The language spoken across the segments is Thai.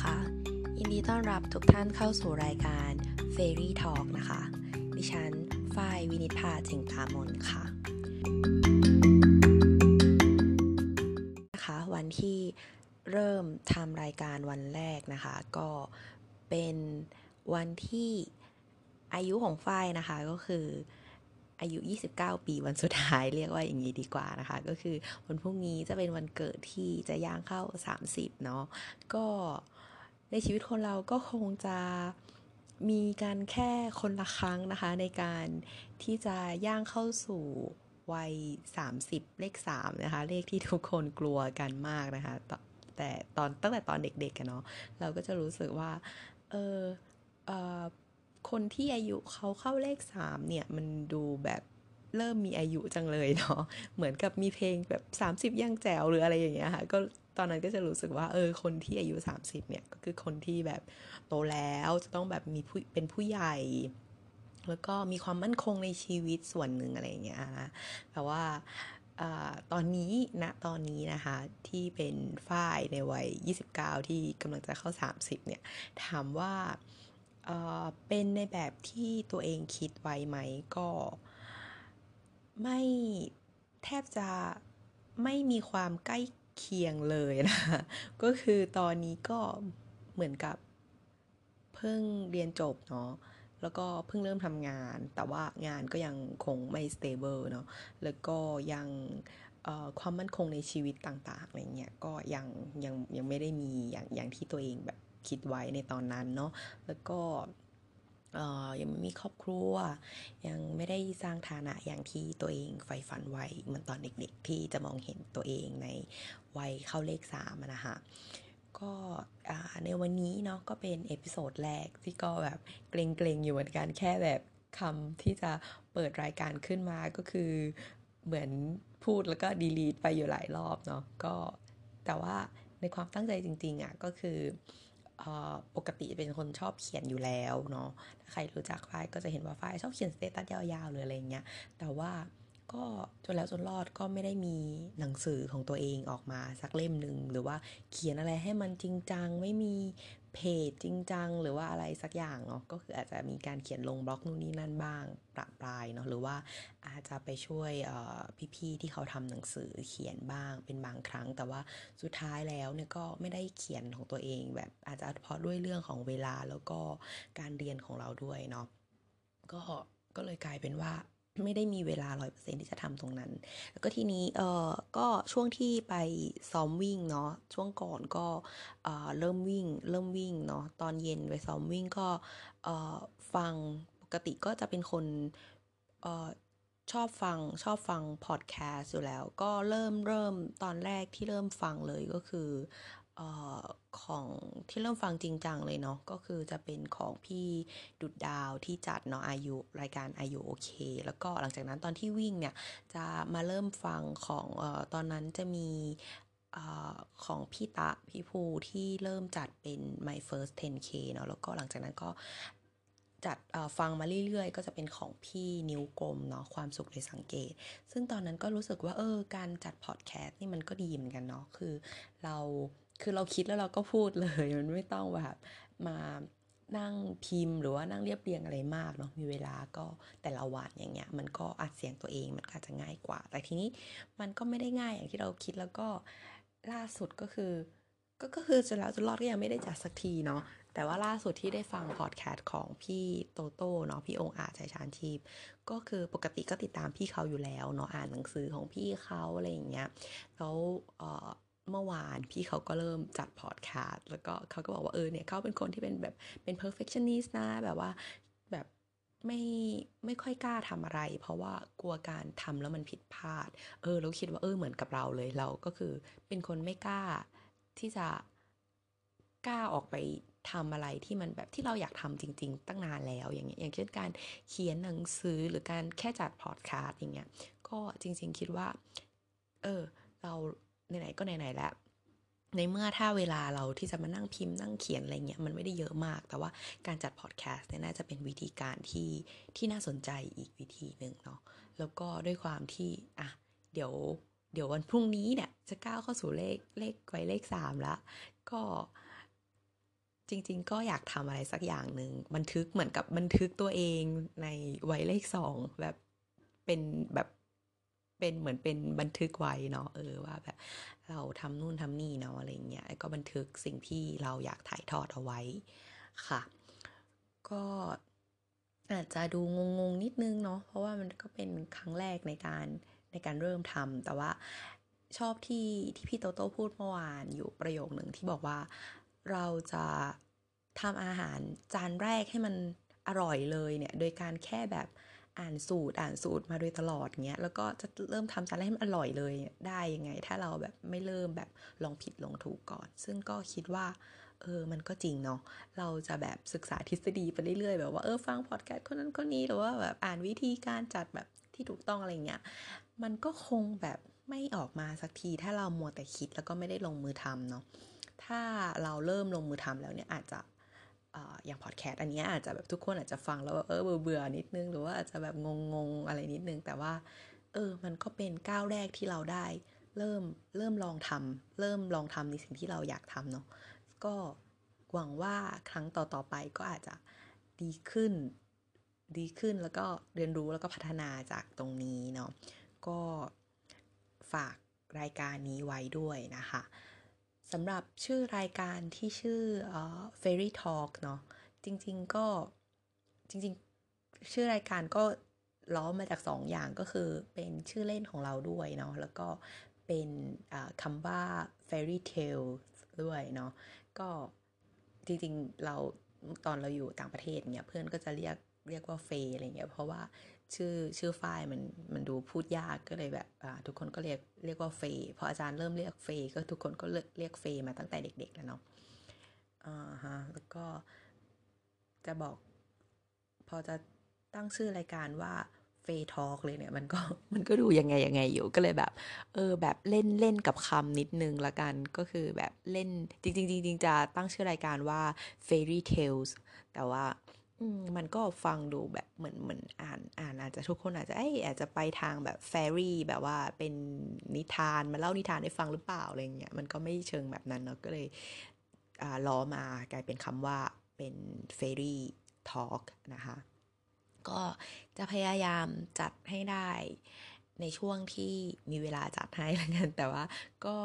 ค่ะ ยินดีต้อนรับทุกท่านเข้าสู่รายการ Fairy Talk นะคะ ดิฉันฝ้ายวินิพาจิงตามนค่ะนะคะ วันที่เริ่มทำรายการวันแรกนะคะ ก็เป็นวันที่อายุของฝ้ายนะคะก็คืออายุ 29 ปีวันสุดท้ายเรียกว่าอย่างนี้ดีกว่านะคะ ก็คือวันพรุ่งนี้จะเป็นวันเกิดที่จะย่างเข้า 30 เนาะก็ ในชีวิตคนเราก็คงจะมีการแค่คนละครั้งนะคะ ในการที่จะย่างเข้าสู่วัย 30 เลข 3 นะคะ เลขที่ทุกคนกลัวกันมากนะคะ แต่ตอนตั้งแต่ตอนเด็กๆกันเนาะเราก็จะรู้สึกว่า เออเออคนที่อายุเขาเข้าเลขสามเนี่ย มันดูแบบเริ่มมีอายุจังเลยเนาะ เหมือนกับมีเพลงแบบ 30ย่างแจ๋วหรืออะไรอย่างเงี้ยค่ะ ก็ ตอนนั้นก็จะรู้สึกว่าเออคนที่อายุ 30 เนี่ยก็คือคนที่แบบโตแล้วจะต้องแบบมีผู้เป็นผู้ใหญ่ แล้วก็มีความมั่นคงในชีวิตส่วนหนึ่งอะไรอย่างเงี้ยนะแต่ว่าตอนนี้ณนะตอนนี้นะคะที่เป็นฝ้ายในวัย 29 ที่กำลังจะเข้า 30 เนี่ย ถามว่าเป็นในแบบที่ตัวเองคิดไว้ไหมก็ไม่แทบจะไม่มีความใกล้ เคียงเลยนะก็คือตอนนี้ก็เหมือนกับเพิ่งเรียนจบเนาะแล้วก็เพิ่งเริ่มทำงาน แต่ว่างานก็ยังคงไม่สเตเบิลเนาะแล้วก็ยังความมั่นคงในชีวิตต่างๆอะไรเงี้ยก็ยังยังยังไม่ได้มีอย่างอย่างที่ตัวเองแบบคิดไว้ในตอนนั้นเนาะแล้วก็ ยังไม่มีครอบครัว ยังไม่ได้สร้างฐานะอย่างที่ตัวเองใฝ่ฝันไว้เหมือนตอนเด็กๆ ที่จะมองเห็นตัวเองในวัยเข้าเลขสามนะคะก็ในวันนี้เนาะก็เป็น episode แรกที่ก็แบบเกรงๆอยู่เหมือนกันแค่แบบคำที่จะเปิดรายการขึ้นมาก็คือเหมือนพูดแล้วก็ delete ไปอยู่หลายรอบเนาะก็แต่ว่าในความตั้งใจจริงๆอะ่ะก็คือ ปกติเป็นคนชอบเขียนอยู่แล้วเนาะถ้าใครรู้จักฝ้ายก็จะเห็นว่าฝ้ายชอบเขียนสเตตัสยาวๆหรืออะไรเงี้ย แต่ว่าก็จนแล้วจนรอดก็ไม่ได้มีหนังสือของตัวเองออกมาสักเล่มหนึ่งหรือว่าเขียนอะไรให้มันจริงจังไม่มี เพจจริงจังหรือว่าอะไรสักอย่างเนาะก็คืออาจจะมีการเขียนลงบล็อกนู่นนี่นั่นบ้างประปรายเนาะหรือว่าอาจจะไปช่วยพี่ๆที่เขาทำหนังสือเขียนบ้างเป็นบางครั้ง แต่ว่าสุดท้ายแล้วเนี่ยก็ไม่ได้เขียนของตัวเอง แบบอาจจะเพราะด้วยเรื่องของเวลาแล้วก็การเรียนของเราด้วยเนาะก็ก็เลยกลายเป็นว่า ไม่ได้มีเวลาร้อยเปอร์เซ็นที่จะทำตรงนั้น แล้วก็ทีนี้เออก็ช่วงที่ไปซ้อมวิ่งเนาะช่วงก่อนก็เออเริ่มวิ่ง เริ่มวิ่งเนาะตอนเย็นไปซ้อมวิ่งก็เออฟังปกติก็จะเป็นคนเออชอบฟังชอบฟังพอดแคสต์อยู่แล้ว ก็เริ่มเริ่มตอนแรกที่เริ่มฟังเลยก็คือ ออของที่เริ่มฟังจริงจังเลยเนาะก็คือจะเป็นของพี่ดุดดาวที่จัดเนาะอายุรายการอายุโอเค แล้วก็หลังจากนั้นตอนที่วิ่งเนี่ย จะมาเริ่มฟังของออตอนนั้นจะมีอของพี่ตะพี่ภูที่เริ่มจัดเป็น my first 10k เนาะแล้วก็หลังจากนั้นก็จัดฟังมาเรื่อยๆ ก็จะเป็นของพี่นิ้วกลมเนาะความสุขในสังเกต ซึ่งตอนนั้นก็รู้สึกว่าเออการจัดพอดแคสต์นี่มันก็ดีเหมือนกันเนาะคือเรา คือเราคิดแล้วเราก็พูดเลยมันไม่ต้องแบบมานั่งพิมพ์หรือว่านั่งเรียบเรียงอะไรมากเนาะมีเวลาก็แต่ละวันอย่างเงี้ย มันก็อัดเสียงตัวเองมันอาจจะง่ายกว่า แต่ทีนี้มันก็ไม่ได้ง่ายอย่างที่เราคิดแล้วก็ล่าสุดก็คือ ก็ก็คือจนแล้วจนรอดก็ยังไม่ได้จัดสักทีเนาะแต่ว่าล่าสุดที่ได้ฟังพอดแคสต์ของพี่โตโต้เนาะพี่องอาจ ชัยชาญชีพ ก็คือปกติก็ติดตามพี่เขาอยู่แล้วเนาะอ่านหนังสือของพี่เขาอะไรอย่างเงี้ยแล้วเออ เมื่อวานพี่เขาก็เริ่มจัดพอดแคสต์แล้วก็เขาก็บอกว่าเออเนี่ยเขาเป็นคนที่เป็นแบบเป็น perfectionist นะ แบบว่าแบบไม่ไม่ค่อยกล้าทำอะไร เพราะว่ากลัวการทำแล้วมันผิดพลาด เออเราคิดว่าเออเหมือนกับเราเลยเราก็คือเป็นคนไม่กล้าที่จะกล้าออกไปทำอะไรที่มันแบบที่เราอยากทำจริง ๆ ตั้งนานแล้วอย่างเงี้ยอย่างเช่นการเขียนหนังสือหรือการแค่จัดพอดแคสต์อย่างเงี้ยก็จริง ๆ คิดว่า เออ เรา ไหนๆก็ไหนๆแล้วในเมื่อถ้าเวลาเราที่จะมานั่งพิมพ์นั่งเขียนอะไรเงี้ยมันไม่ได้เยอะมาก แต่ว่าการจัดพอดแคสต์เนี่ยน่าจะเป็นวิธีการที่ที่น่าสนใจอีกวิธีหนึ่งเนาะแล้วก็ด้วยความที่อะเดี๋ยวเดี๋ยววันพรุ่งนี้เนี่ยจะก้าวเข้าสู่เลขเลขไว้เลขสามละก็จริง ๆ ก็อยากทำอะไรสักอย่างหนึ่งบันทึกเหมือนกับบันทึกตัวเองในไวัยเลขสองแบบเป็นแบบ เป็นเหมือนเป็นบันทึกไว้เนาะเออว่าแบบเราทำนู่นทำนี่เนาะอะไรเงี้ยก็บันทึกสิ่งที่เราอยากถ่ายทอดเอาไว้ค่ะ ก็อาจจะดูงงๆนิดนึงเนาะเพราะว่ามันก็เป็นครั้งแรกในการในการเริ่มทำแต่ว่าชอบที่ที่พี่โตโต้พูดเมื่อวานอยู่ประโยคหนึ่งที่บอกว่าเราจะทำอาหารจานแรกให้มันอร่อยเลยเนี่ย โดยการแค่แบบ อ่านสูตรอ่านสูตรมาโดยตลอดเงี้ยแล้วก็จะเริ่มทำจานแรกให้มันอร่อยเลยได้ยังไง ถ้าเราแบบไม่เริ่มแบบลองผิดลองถูกก่อน ซึ่งก็คิดว่าเออมันก็จริงเนาะเราจะแบบศึกษาทฤษฎีไปเรื่อยๆ แบบว่าเออฟังพอดแคสต์คนนั้นคนนี้หรือว่าแบบอ่านวิธีการจัดแบบที่ถูกต้องอะไรเงี้ยมันก็คงแบบไม่ออกมาสักที ถ้าเรามัวแต่คิดแล้วก็ไม่ได้ลงมือทำเนาะถ้าเราเริ่มลงมือทำแล้วเนี่ยอาจจะ อย่างพอดแคสต์อันนี้อาจจะแบบทุกคนอาจจะฟังแล้วเออเบื่อเบื่อนิดนึง หรือว่าอาจจะแบบงงๆอะไรนิดนึง แต่ว่า เออ มันก็เป็นก้าวแรกที่เราได้ เริ่มเริ่มลองทำเริ่มลองทำในสิ่งที่เราอยากทำเนาะก็หวังว่าครั้งต่อๆไปก็อาจจะดีขึ้น ดีขึ้นแล้วก็เรียนรู้แล้วก็พัฒนาจากตรงนี้เนาะก็ฝากรายการนี้ไว้ด้วยนะคะ สำหรับชื่อรายการที่ชื่อเอ่อ Fairy Talk เนาะจริง ๆ ก็จริง ๆ ชื่อรายการก็ล้อมาจากสองอย่างก็คือเป็นชื่อเล่นของเราด้วยเนาะแล้วก็เป็นคำว่า fairy tale ด้วยเนาะก็จริงๆเราตอนเราอยู่ต่างประเทศเนี่ยเพื่อนก็จะเรียกเรียกว่าเฟยอะไรเงี้ยเพราะว่า ชื่อชื่อฝ้ายมันมันดูพูดยากก็เลยแบบทุกคนก็เรียกเรียกว่าเฟยพออาจารย์เริ่มเรียกเฟยก็ทุกคนก็เรียกเรียกเฟยมาตั้งแต่เด็ก ๆ แล้วเนาะอ่าฮะแล้วก็จะบอก พอจะตั้งชื่อรายการว่าเฟย์ทอล์กเลยเนี่ยมันก็มันก็ดูยังไงยังไงอยู่ก็เลยแบบ เออแบบเล่นเล่นกับคำนิดนึงละกันก็คือแบบเล่นจริงๆจริงๆจะตั้งชื่อรายการว่า fairy tales แต่ว่า มันก็ฟังดูแบบเหมือนเหมือนอ่านอ่านอาจจะทุกคนอาจจะไออาจจะไปทางแบบแฟรี่แบบว่าเป็นนิทานมาเล่านิทานให้ฟังหรือเปล่าอะไรเงี้ยมันก็ไม่เชิงแบบนั้นเนาะก็เลยล้อมากลายเป็นคำว่าเป็นเฟรี่ทอล์กนะคะก็จะพยายามจัดให้ได้ในช่วงที่มีเวลาจัดให้แล้วกันแต่ว่าก็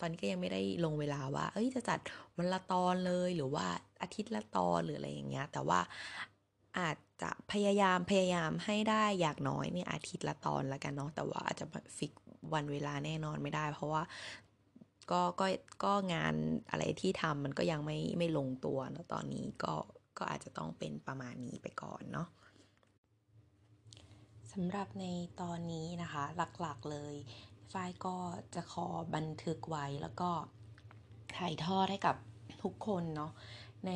ตอนนี้ก็ยังไม่ได้ลงเวลาว่า เอ้ยจะจัดวันละตอนเลยหรือว่าอาทิตย์ละตอนหรืออะไรอย่างเงี้ย แต่ว่าอาจจะพยายามพยายามให้ได้อย่างน้อยเนี่ยอาทิตย์ละตอนแล้วกันเนาะแต่ว่าอาจจะฟิกวันเวลาแน่นอนไม่ได้ เพราะว่าก็ก็ก็งานอะไรที่ทำมันก็ยังไม่ไม่ลงตัวเนาะตอนนี้ก็ก็อาจจะต้องเป็นประมาณนี้ไปก่อนเนาะสำหรับในตอนนี้นะคะหลักๆเลย ฝ้ายก็จะขอบันทึกไว้แล้วก็ถ่ายทอดให้กับทุกคนเนาะใน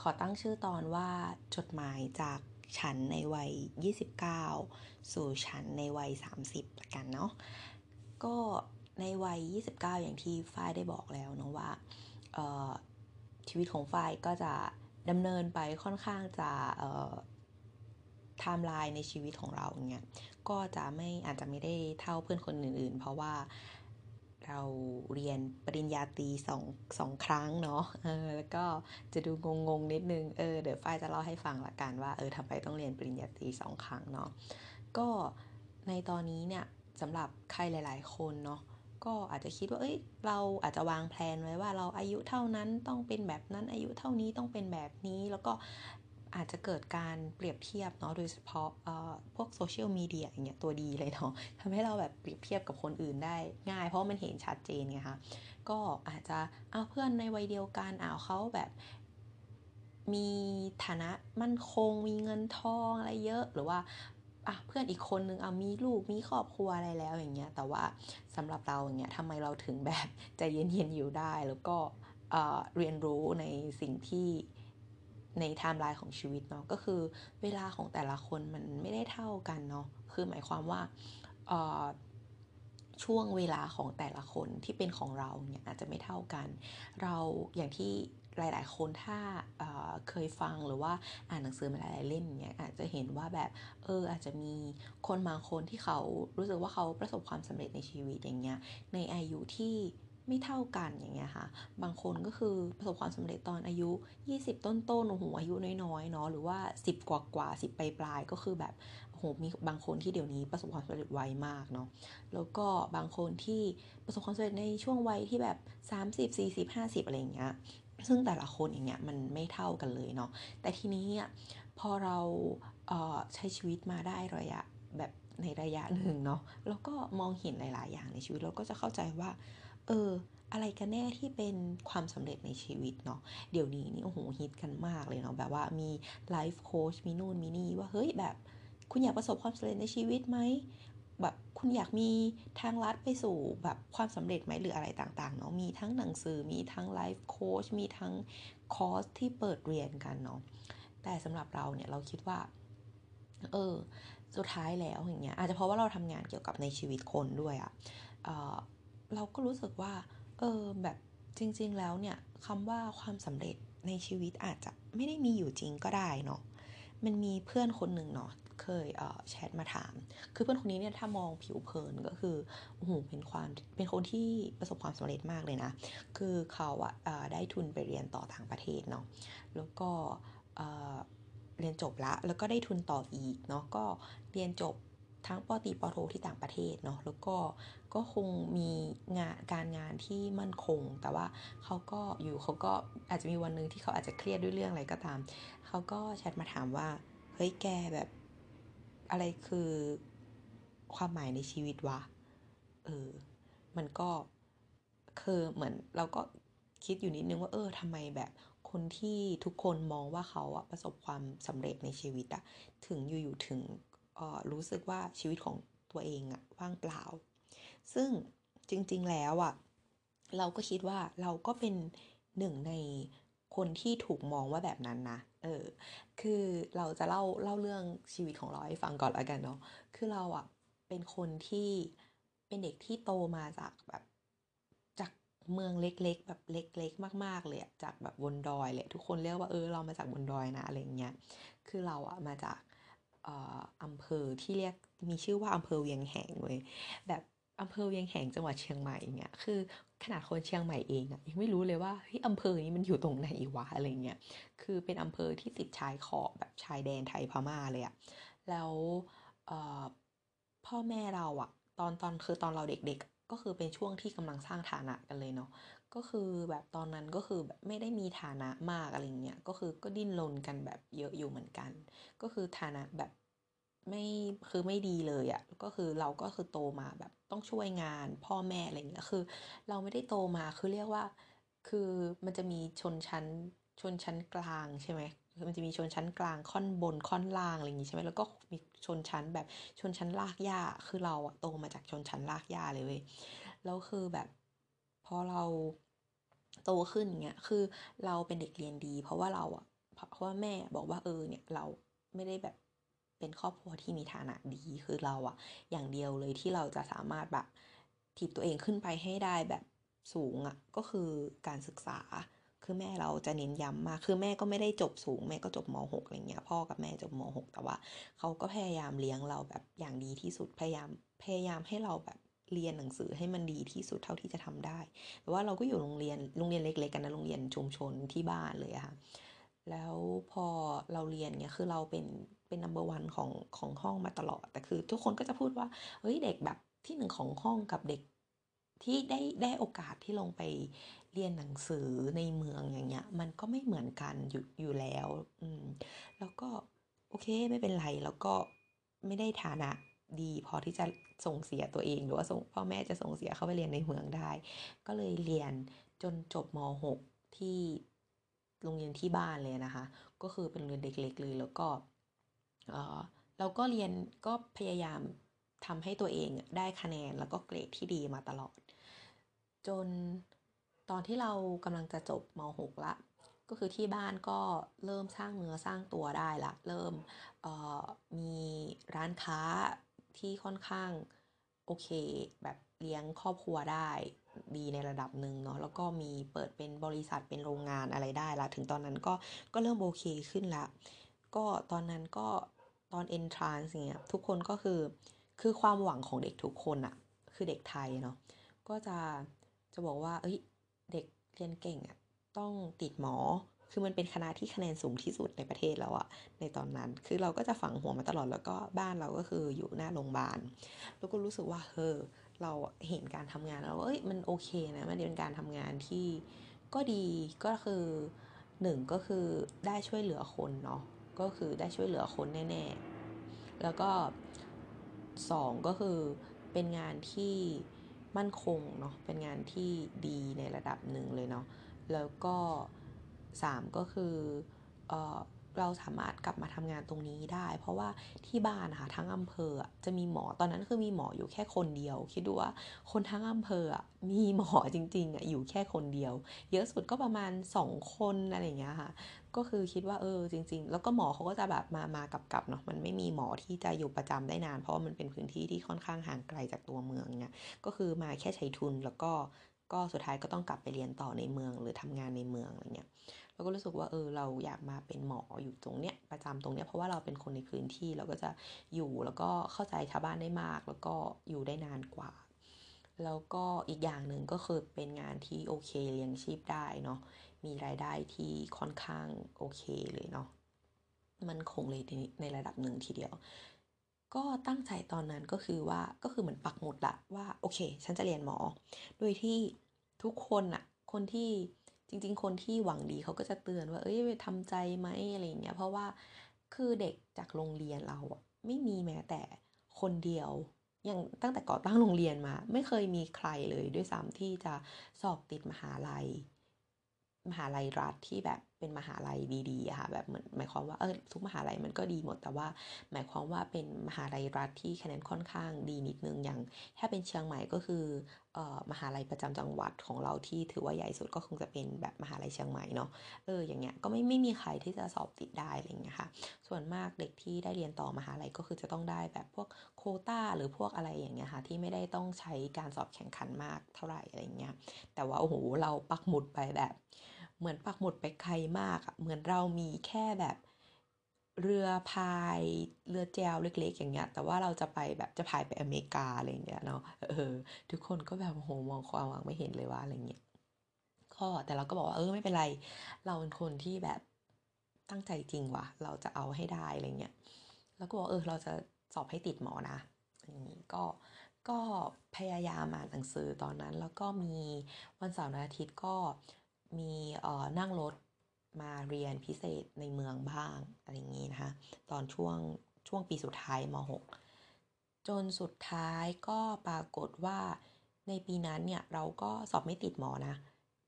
ขอตั้งชื่อตอนว่าจดหมายจากฉันในวัย 29 สู่ฉันในวัย 30ละกันเนาะก็ในวัย 29 อย่างที่ฝ้ายได้บอกแล้วเนาะว่าชีวิตของฝ้ายก็จะดำเนินไปค่อนข้างจะ ไทม์ไลน์ในชีวิตของเราเงี้ยก็จะไม่อาจจะไม่ได้เท่าเพื่อนคนอื่น ๆ เพราะว่าเราเรียนปริญญาตรีสองสองครั้งเนาะเออแล้วก็จะดูงงๆนิดนึงเออเดี๋ยวฝ้ายจะเล่าให้ฟังละกันว่าเออทำไมต้องเรียนปริญญาตรีสองครั้งเนาะก็ในตอนนี้เนี่ยสำหรับใครหลาย ๆ คนเนาะก็อาจจะคิดว่า เอ้ย เราอาจจะวางแผนไว้ว่าเราอายุเท่านั้นต้องเป็นแบบนั้นอายุเท่านี้ต้องเป็นแบบนี้ แล้วก็ อาจจะเกิดการเปรียบเทียบเนาะโดยเฉพาะพวกโซเชียลมีเดียอย่างเงี้ยตัวดีเลยเนาะทำให้เราแบบเปรียบเทียบกับคนอื่นได้ง่าย เพราะมันเห็นชัดเจนไงคะก็อาจจะเอาเพื่อนในวัยเดียวกันเอาเขาแบบมีฐานะมั่นคงมีเงินทองอะไรเยอะหรือว่าอะเพื่อนอีกคนนึงเอามีลูกมีครอบครัวอะไรแล้วอย่างเงี้ยแต่ว่าสำหรับเราอย่างเงี้ยทำไมเราถึงแบบใจเย็นๆอยู่ได้แล้วก็เรียนรู้ในสิ่งที่ ในไทม์ไลน์ของชีวิตเนาะก็คือเวลาของแต่ละคนมันไม่ได้เท่ากันเนาะคือหมายความว่าช่วงเวลาของแต่ละคนที่เป็นของเราเนี่ยอาจจะไม่เท่ากัน เราอย่างที่หลาย ๆ คนถ้าเเคยฟังหรือว่าอ่านหนังสือมาหลาย ๆ เล่มเนี่ยอาจจะเห็นว่าแบบเอออาจจะมีคนบางคนที่เขารู้สึกว่าเขาประสบความสำเร็จในชีวิตอย่างเงี้ยในอายุที่ ไม่เท่ากันอย่างเงี้ยค่ะ บางคนก็คือประสบความสำเร็จตอนอายุ 20 ต้นๆโอ้โหอายุน้อยๆเนาะหรือว่า 10 กว่ากว่า10ปลายๆก็คือแบบโอ้โหมีบางคนที่เดี๋ยวนี้ประสบความสำเร็จไวมากเนาะแล้วก็บางคนที่ประสบความสำเร็จในช่วงวัยที่แบบ 30 40 50 อะไรอย่างเงี้ยซึ่งแต่ละคนอย่างเงี้ยมันไม่เท่ากันเลยเนาะแต่ทีนี้พอเราเใช้ชีวิตมาได้ระยะแบบในระยะหนึ่งเนาะแล้วก็มองเห็นหลาย ๆ อย่างในชีวิตเราก็จะเข้าใจว่า เออ อะไรกันแน่ที่เป็นความสำเร็จในชีวิตเนาะเดี๋ยวนี้นี่โอ้โหฮิตกันมากเลยเนาะแบบว่ามีไลฟ์โค้ชมีนู่นมีนี่ว่าเฮ้ยแบบ คุณอยากประสบความสำเร็จในชีวิตไหมแบบคุณอยากมีทางลัดไปสู่แบบความสำเร็จไหมหรืออะไรต่างๆเนาะมีทั้งหนังสือมีทั้งไลฟ์โค้ชมีทั้งคอร์สที่เปิดเรียนกันเนาะแต่สำหรับเราเนี่ยเราคิดว่า เออ สุดท้ายแล้วอย่างเงี้ยอาจจะเพราะว่าเราทำงานเกี่ยวกับในชีวิตคนด้วยอะ่ะ เราก็รู้สึกว่า เออแบบจริง ๆ แล้วเนี่ยคำว่าความสำเร็จในชีวิตอาจจะไม่ได้มีอยู่จริงก็ได้เนาะมันมีเพื่อนคนหนึ่งเนาะเคยเออแชทมาถาม คือเพื่อนคนนี้เนี่ยถ้ามองผิวเผินก็คือโอ้โหเป็นความเป็นคนที่ประสบความสำเร็จมากเลยนะ คือเขาอะได้ทุนไปเรียนต่อต่างประเทศเนาะแล้วก็เรียนจบละแล้วก็ได้ทุนต่ออีกเนาะก็เรียนจบ ทั้งปอตีปอโทที่ต่างประเทศเนาะแล้วก็ก็คงมีงานการงานที่มั่นคง แต่ว่าเขาก็อยู่เขาก็อาจจะมีวันหนึ่งที่เขาอาจจะเครียดด้วยเรื่องอะไรก็ตาม เขาก็แชทมาถามว่าเฮ้ยแกแบบอะไรคือความหมายในชีวิตวะเออมันก็คือเหมือนเราก็คิดอยู่นิดนึงว่าเออทำไมแบบคนที่ทุกคนมองว่าเขาอะประสบความสำเร็จในชีวิตอะถึงอยู่ๆถึง รู้สึกว่าชีวิตของตัวเองอะว่างเปล่า ซึ่งจริง ๆ แล้วอะเราก็คิดว่าเราก็เป็นหนึ่งในคนที่ถูกมองว่าแบบนั้นนะ เออ คือเราจะเล่าเล่าเรื่องชีวิตของเราให้ฟังก่อนแล้วกันเนาะ คือเราอะเป็นคนที่เป็นเด็กที่โตมาจากแบบจากเมืองเล็กๆ แบบเล็ก ๆ มาก ๆ เลยจากแบบบนดอยเลยทุกคนเรียกว่าเออเรามาจากบนดอยนะอะไรเงี้ย คือเราอะมาจาก อำเภอที่เรียกมีชื่อว่าอำเภอเวียงแหงเลยแบบอำเภอเวียงแหงจังหวัดเชียงใหม่เนี่ยคือขนาดคนเชียงใหม่เองอะยังไม่รู้เลยว่าเฮ้ยอำเภอนี้มันอยู่ตรงไหนวะอะไรเงี้ยคือเป็นอำเภอที่ติดชายขอบแบบชายแดนไทยพม่าเลยอะแล้วพ่อแม่เราอะตอนตอนคือตอนเราเด็กๆ ก็คือเป็นช่วงที่กำลังสร้างฐานะกันเลยเนาะ ก็คือแบบตอนนั้นก็คือแบบไม่ได้มีฐานะมากอะไรเงี้ยก็คือก็ดิ้นรนกันแบบเยอะอยู่เหมือนกัน ก็คือฐานะแบบไม่คือไม่ดีเลยอะ่ะก็คือเราก็คือโตมาแบบต้องช่วยงานพ่อแม่อะไรเงี้ยคือ เราไม่ได้โตมาคือเรียกว่า คือมันจะมีชนชั้นชนชั้นกลางใช่ไหมมันจะมีชนชั้นกลางค่อนบนค่อนล่างอะไรอย่างงี้ใช่ไหมแล้วก็มีชนชั้นแบบชนชั้นลากหญ้าคือเราอะโตมาจากชนชั้นลากหญ้าเลยเว้ยแล้วคือแบบ อเราโตขึ้นเงี้ยคือเราเป็นเด็กเรียนดี เพราะว่าเราอะเพราะว่าแม่บอกว่าเออเนี่ยเราไม่ได้แบบเป็นครอบครัวที่มีฐานะดีคือเราอะอย่างเดียวเลยที่เราจะสามารถแบบถีบตัวเองขึ้นไปให้ได้แบบสูงอะก็คือการศึกษาคือแม่เราจะเน้นย้ำมาก คือแม่ก็ไม่ได้จบสูง แม่ก็จบม .6 อะไรเงี้ย พ่อกับแม่จบม .6 แต่ว่าเขาก็พยายามเลี้ยงเราแบบอย่างดีที่สุด พยายาม พยายามให้เราแบบ เรียนหนังสือให้มันดีที่สุดเท่าที่จะทำได้ แต่ว่าเราก็อยู่โรงเรียนโรงเรียนเล็ก ๆ กันนะโรงเรียนชุมชนที่บ้านเลยอะค่ะแล้วพอเราเรียนเนี่ยคือเราเป็นเป็นนัมเบอร์วันของของห้องมาตลอด แต่คือทุกคนก็จะพูดว่าเฮ้ยเด็กแบบที่หนึ่งของห้องกับเด็กที่ได้ได้โอกาสที่ลงไปเรียนหนังสือในเมืองอย่างเงี้ย มันก็ไม่เหมือนกันอยู่อยู่แล้ว อืม แล้วก็โอเคไม่เป็นไร แล้วก็ไม่ได้ฐานะดีพอที่จะ ส่งเสียตัวเอง หรือว่าส่งพ่อแม่จะส่งเสียเข้าไปเรียนในเมืองได้ ก็เลยเรียนจนจบม .6 ที่โรงเรียนที่บ้านเลยนะคะ ก็คือเป็นโรงเรียนเด็กเเลยแล้วก็เออเราก็เรียนก็พยายามทำให้ตัวเองได้คะแนนแล้วก็เกรดที่ดีมาตลอด จนตอนที่เรากำลังจะจบม .6 ละก็คือที่บ้านก็เริ่มสร้างเนื้อสร้างตัวได้ละ เริ่มมีร้านค้า ที่ค่อนข้างโอเค แบบเลี้ยงครอบครัวได้ดีในระดับหนึ่งเนาะแล้วก็มีเปิดเป็นบริษัทเป็นโรงงานอะไรได้ละถึงตอนนั้นก็ก็เริ่มโอเคขึ้นละก็ตอนนั้นก็ตอน entrance เนี่ยทุกคนก็คือคือความหวังของเด็กทุกคนอะคือเด็กไทยเนาะก็จะจะบอกว่าเอ้ยเด็กเรียนเก่งอะต้องติดหมอ คือมันเป็นคณะที่คะแนนสูงที่สุดในประเทศแล้วอะในตอนนั้น คือเราก็จะฝังหัวมาตลอดแล้วก็บ้านเราก็คืออยู่หน้าโรงพยาบาล แล้วก็รู้สึกว่าเฮ้อเราเห็นการทำงานแล้วเอ้ยมันโอเคนะมันเป็นการทำงานที่ก็ดีก็คือหนึ่งก็คือได้ช่วยเหลือคนเนาะก็คือได้ช่วยเหลือคนแน่ๆ แล้วก็สองก็คือเป็นงานที่มั่นคงเนาะเป็นงานที่ดีในระดับหนึ่งเลยเนาะแล้วก็ สามก็คือเออเราสามารถกลับมาทำงานตรงนี้ได้ เพราะว่าที่บ้านนะคะทั้งอำเภอจะมีหมอตอนนั้นคือมีหมออยู่แค่คนเดียว คิดดูว่าคนทั้งอำเภอมีหมอจริงๆอะอยู่แค่คนเดียว เยอะสุดก็ประมาณสองคนอะไรอย่างเงี้ยค่ะก็คือคิดว่าเออจริง ๆ แล้วก็หมอเขาก็จะแบบมามากับกับเนาะมันไม่มีหมอที่จะอยู่ประจำได้นาน เพราะว่ามันเป็นพื้นที่ที่ค่อนข้างห่างไกลจากตัวเมืองเนี่ยก็คือมาแค่ใช้ทุนแล้วก็ ก็สุดท้ายก็ต้องกลับไปเรียนต่อในเมืองหรือทำงานในเมืองอะไรเงี้ยเราก็รู้สึกว่าเออเราอยากมาเป็นหมออยู่ตรงเนี้ยประจำตรงเนี้ยเพราะว่าเราเป็นคนในพื้นที่เราก็จะอยู่แล้วก็เข้าใจชาวบ้านได้มาก แล้วก็อยู่ได้นานกว่า แล้วก็อีกอย่างหนึ่งก็คือเป็นงานที่โอเคเลี้ยงชีพได้เนาะมีรายได้ที่ค่อนข้างโอเคเลยเนาะมันคงเลยในระดับหนึ่งทีเดียว ก็ตั้งใจตอนนั้นก็คือว่าก็คือเหมือนปักหมุดละว่าโอเค ฉันจะเรียนหมอ โดยที่ทุกคนอะคนที่จริง ๆ คนที่หวังดีเขาก็จะเตือนว่าเอ้ยทำใจไหมอะไรเงี้ยเพราะว่าคือเด็กจากโรงเรียนเราอะไม่มีแม้แต่คนเดียวอย่างตั้งแต่ก่อตั้งโรงเรียนมา ไม่เคยมีใครเลยด้วยซ้ำที่จะสอบติดมหาลัย มหาลัยรัฐที่แบบเป็นมหาลัยดีๆค่ะแบบเหมือนหมายความว่าเออทุกมหาลัยมันก็ดีหมด แต่ว่าหมายความว่าเป็นมหาลัยรัฐที่คะแนนค่อนข้างดีนิดนึงอย่างถ้าเป็นเชียงใหม่ก็คือเอ่อมหาลัยประจำจังหวัดของเราที่ถือว่าใหญ่สุดก็คงจะเป็นแบบมหาลัยเชียงใหม่เนาะเอออย่างเงี้ยก็ไม่ไม่มีใครที่จะสอบติดได้อะไรเงี้ยค่ะส่วนมากเด็กที่ได้เรียนต่อมหาลัยก็คือจะต้องได้แบบพวกโคต้าหรือพวกอะไรอย่างเงี้ยค่ะที่ไม่ได้ต้องใช้การสอบแข่งขันมากเท่าไหร่อะไรเงี้ยแต่ว่าโอ้โหเราปักหมุดไปแบบ เหมือนปักหมุดไปไกลมากอะเหมือนเรามีแค่แบบเรือพายเรือแจวเล็ก ๆ อย่างเงี้ย แต่ว่าเราจะไปแบบจะพายไปอเมริกาอะไรเงี้ยเนาะเออทุกคนก็แบบโหมองความหวังไม่เห็นเลยว่าอะไรเงี้ยก็แต่เราก็บอกว่าเออไม่เป็นไร เราเป็นคนที่แบบตั้งใจจริงว่ะ เราจะเอาให้ได้อะไรเงี้ยแล้วก็บอกเออเราจะสอบให้ติดหมอนะอย่างนี้ก็ก็พยายามอ่านหนังสือตอนนั้น แล้วก็มีวันเสาร์อาทิตย์ก็ มีเอ่อนั่งรถมาเรียนพิเศษในเมืองบ้างอะไรอย่างนี้นะคะ ตอนช่วงช่วงปีสุดท้ายม .6 จนสุดท้ายก็ปรากฏว่าในปีนั้นเนี่ยเราก็สอบไม่ติดหมอนะ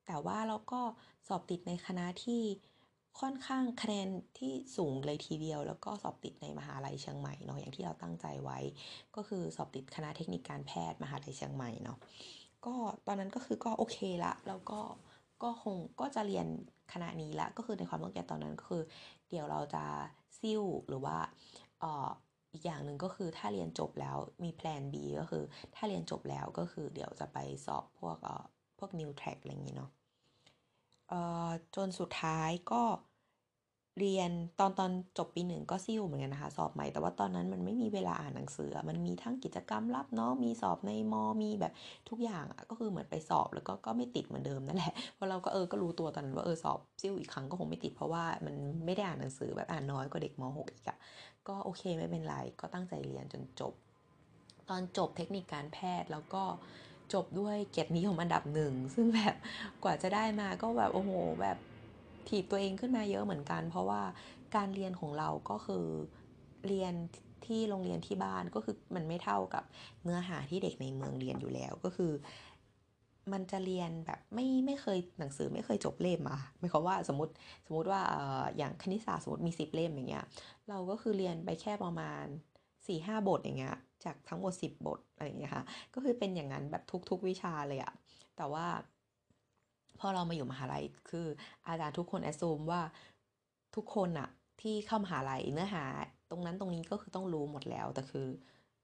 แต่ว่าเราก็สอบติดในคณะที่ค่อนข้างคะแนนที่สูงเลยทีเดียว แล้วก็สอบติดในมหาลัยเชียงใหม่เนาะอย่างที่เราตั้งใจไว้ ก็คือสอบติดคณะเทคนิคการแพทย์มหาลัยเชียงใหม่เนาะก็ตอนนั้นก็คือก็โอเคละแล้วก็ ก็คงก็จะเรียนคณะนี้ละก็คือในความตั้งใจตอนนั้นก็คือ เดี๋ยวเราจะซิ่วหรือว่าอออีกอย่างหนึ่งก็คือถ้าเรียนจบแล้วมีแพลน B ก็คือ ถ้าเรียนจบแล้วก็คือเดี๋ยวจะไปสอบพวกเอ่อพวก new track อะไรอย่างงี้เนาะเอ่อจนสุดท้ายก็ เรียนตอนตอนจบปีหนึ่งก็ซิ่วเหมือนกันนะคะ สอบใหม่แต่ว่าตอนนั้นมันไม่มีเวลาอ่านหนังสือ มันมีทั้งกิจกรรมรับเนาะมีสอบในมอมีแบบทุกอย่างอะก็คือเหมือนไปสอบแล้วก็ก็ไม่ติดเหมือนเดิมนั่นแหละเพราะเราก็เออก็รู้ตัวตอนนั้นว่าเออสอบซิ่วอีกครั้งก็คงไม่ติดเพราะว่ามันไม่ได้อ่านหนังสือแบบอ่านน้อยกว่าเด็กม .6 อีกอะก็โอเคไม่เป็นไรก็ตั้งใจเรียนจนจบ ตอนจบเทคนิคการแพทย์แล้วก็จบด้วยเกียรตินิยมอันดับหนึ่งซึ่งแบบกว่าจะได้มาก็แบบโอ้โหแบบ ถีบตัวเองขึ้นมาเยอะเหมือนกัน เพราะว่าการเรียนของเราก็คือเรียนที่โรงเรียนที่บ้านก็คือมันไม่เท่ากับเนื้อหาที่เด็กในเมืองเรียนอยู่แล้วก็คือ มันจะเรียนแบบไม่ไม่เคยหนังสือไม่เคยจบเล่มอะหมายความว่าสมมติสมมติว่าอย่างคณิตศาสตร์สมมติมีสิบเล่มอย่างเงี้ยเราก็คือเรียนไปแค่ประมาณสี่ห้าบทอย่างเงี้ยจากทั้งหมดสิบบทอะไรอย่างเงี้ยค่ะก็คือเป็นอย่างนั้นแบบทุก ๆ วิชาเลยอะแต่ว่า พอเรามาอยู่มหาลัยคืออาจารย์ทุกคนแอสซูมว่าทุกคนอะที่เข้ามหาลัยเนื้อหา ตรงนั้นตรงนี้ก็คือต้องรู้หมดแล้วแต่คือ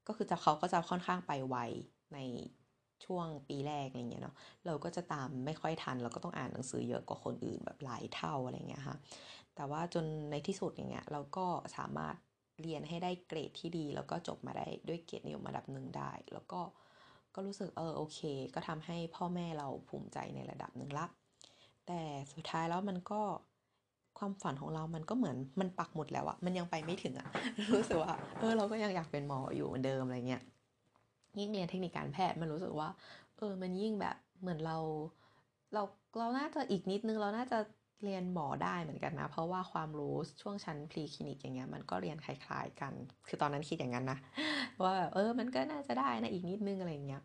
ก็คือจะเขาก็จะค่อนข้างไปไวในช่วงปีแรกอะไรเงี้ยเนาะเราก็จะตามไม่ค่อยทัน เราก็ต้องอ่านหนังสือเยอะกว่าคนอื่นแบบหลายเท่าอะไรเงี้ยค่ะแต่ว่าจนในที่สุดอย่างเงี้ยเราก็สามารถเรียนให้ได้เกรดที่ดี แล้วก็จบมาได้ด้วยเกียรตินิยมระดับหนึ่งได้ แล้วก็ ก็รู้สึกเออโอเค ก็ทำให้พ่อแม่เราภูมิใจในระดับหนึ่งละ แต่สุดท้ายแล้วมันก็ความฝันของเรามันก็เหมือนมันปักหมุดแล้วอะมันยังไปไม่ถึงอะรู้สึกว่าเออเราก็ยังอยากเป็นหมออยู่เหมือนเดิมอะไรเงี้ยยิ่งเรียนเทคนิคการแพทย์มันรู้สึกว่า เออมันยิ่งแบบเหมือนเรา เราเราน่าจะอีกนิดนึงเราน่าจะ เรียนหมอได้เหมือนกันนะ เพราะว่าความรู้ช่วงชั้นพรีคลินิกอย่างเงี้ยมันก็เรียนคล้ายๆกัน คือตอนนั้นคิดอย่างนั้นนะ ว่าแบบเออมันก็น่าจะได้นะอีกนิดนึงอะไรเงี้ย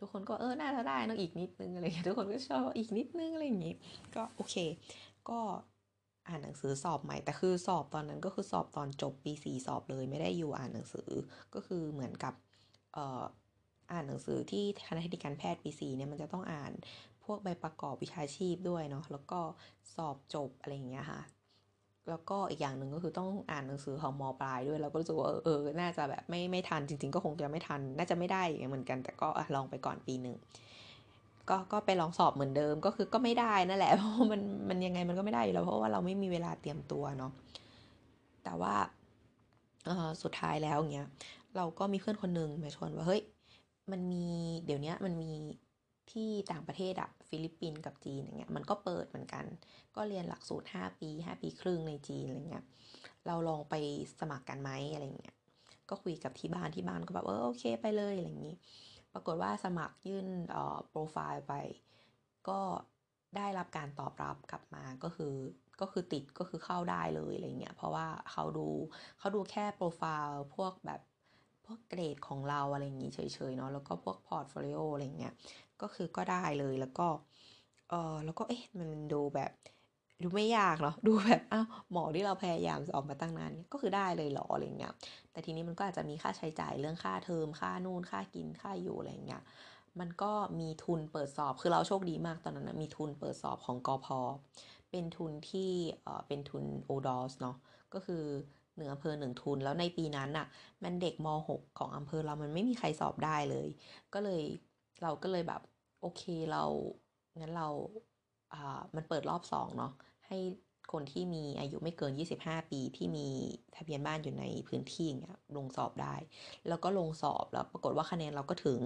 ทุกคนก็เออน่าจะได้นะอีกนิดนึงอะไรเงี้ยทุกคนก็ชอบอีกนิดนึงอะไรอย่างงี้ ก็โอเค ก็อ่านหนังสือสอบใหม่ แต่คือสอบตอนนั้นก็คือสอบตอนจบปีสี่สอบเลยไม่ได้อยู่อ่านหนังสือก็คือเหมือนกับเอ่ออ่านหนังสือที่คณะเทคนิคการแพทย์ปีสี่เนี่ยมันจะต้องอ่าน พวกใบประกอบวิชาชีพด้วยเนาะแล้วก็สอบจบอะไรอย่างเงี้ยค่ะ แล้วก็อีกอย่างหนึ่งก็คือต้องอ่านหนังสือของมปลายด้วยเราก็รู้สึกว่าเออน่าจะแบบไม่ไม่ทันจริง ๆ ก็คงจะไม่ทัน น่าจะไม่ได้เหมือนกัน แต่ก็ลองไปก่อนปีหนึ่งก็ก็ไปลองสอบเหมือนเดิมก็คือก็ไม่ได้นั่นแหละเพราะมันมันยังไงมันก็ไม่ได้อยู่แล้วเพราะว่าเราไม่มีเวลาเตรียมตัวเนาะแต่ว่าสุดท้ายแล้วเงี้ยเราก็มีเพื่อนคนหนึ่งมาชวนว่าเฮ้ยมันมีเดี๋ยวนี้มันมีที่ต่างประเทศอะ ฟิลิปปินส์กับจีนอย่างเงี้ยมันก็เปิดเหมือนกัน ก็เรียนหลักสูตร 5 ปี 5 ปีครึ่งในจีนอะไรเงี้ยเราลองไปสมัครกันไหมอะไรเงี้ยก็คุยกับที่บ้านที่บ้านก็แบบเออโอเคไปเลยอะไรอย่างงี้ ปรากฏว่าสมัครยื่นอ่อโปรไฟล์ไป ก็ได้รับการตอบรับกลับมาก็คือก็คือติดก็คือเข้าได้เลยอะไรเงี้ยเพราะว่าเขาดูเขาดูแค่โปรไฟล์พวกแบบพวกเกรดของเราอะไรอย่างงี้เฉยๆเนาะแล้วก็พวก portfolio อะไรเงี้ย ก็คือก็ได้เลยแล้วก็เออแล้วก็เอ๊ะมันดูแบบดูไม่ยากเนาะดูแบบอ้าวหมอที่เราพยายามสอบมาตั้งนานก็คือได้เลยเหรออะไรเงี้ยแต่ทีนี้มันก็อาจจะมีค่าใช้จ่ายเรื่องค่าเทอมค่านู่นค่ากินค่าอยู่อะไรเงี้ยมันก็มีทุนเปิดสอบคือเราโชคดีมากตอนนั้นนะมีทุนเปิดสอบของกพ.เป็นทุนที่เออเป็นทุน ODOS เนาะก็คือ1ออำเภอ1ทุนแล้วในปีนั้นน่ะ มันเด็กม.6 ของอำเภอเรามันไม่มีใครสอบได้เลย ก็เลย เราก็เลยแบบโอเคเรางั้นเราอ่ามันเปิดรอบ2เนาะให้คนที่มีอายุไม่เกิน 25 ปีที่มีทะเบียนบ้านอยู่ในพื้นที่อย่างเงี้ยลงสอบได้ แล้วก็ลงสอบแล้วปรากฏว่าคะแนนเราก็ถึง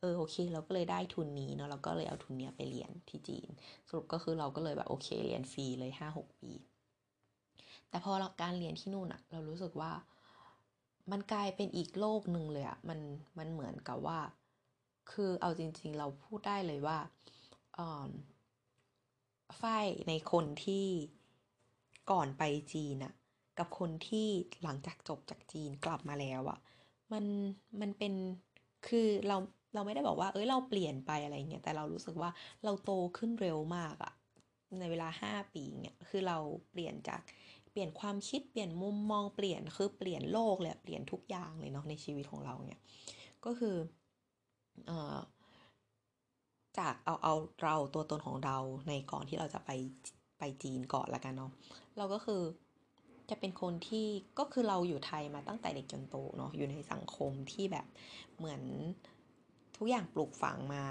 เออโอเค เราก็เลยได้ทุนนี้เนาะเราก็เลยเอาทุนเนี้ยไปเรียนที่จีน สรุปก็คือเราก็เลยแบบโอเค เรียนฟรีเลย 5-6 ปี แต่พอเราการเรียนที่นู่นน่ะเรารู้สึกว่ามันกลายเป็นอีกโลกหนึ่งเลยอะมันมันเหมือนกับว่า คือเอาจริง ๆ เราพูดได้เลยว่าเอ่อฝ้ายในคนที่ก่อนไปจีนน่ะกับคนที่หลังจากจบจากจีนกลับมาแล้วอะมันมันเป็นคือเราเราไม่ได้บอกว่าเฮ้ยเราเปลี่ยนไปอะไรเงี้ยแต่เรารู้สึกว่าเราโตขึ้นเร็วมากอะในเวลา 5 ปีเงี้ยคือเราเปลี่ยนจากเปลี่ยนความคิดเปลี่ยนมุมมองเปลี่ยนคือเปลี่ยนโลกเลยเปลี่ยนทุกอย่างเลยเนาะในชีวิตของเราเนี่ยก็คือ จากเอาเอาเราตัวตนของเราในก่อนที่เราจะไปไปจีนก่อนล้วกันเนาะเราก็คือจะเป็นคนที่ก็คือเราอยู่ไทยมาตั้งแต่เด็กจนโตเนาะอยู่ในสังคมที่แบบเหมือนทุกอย่างปลูกฝังมา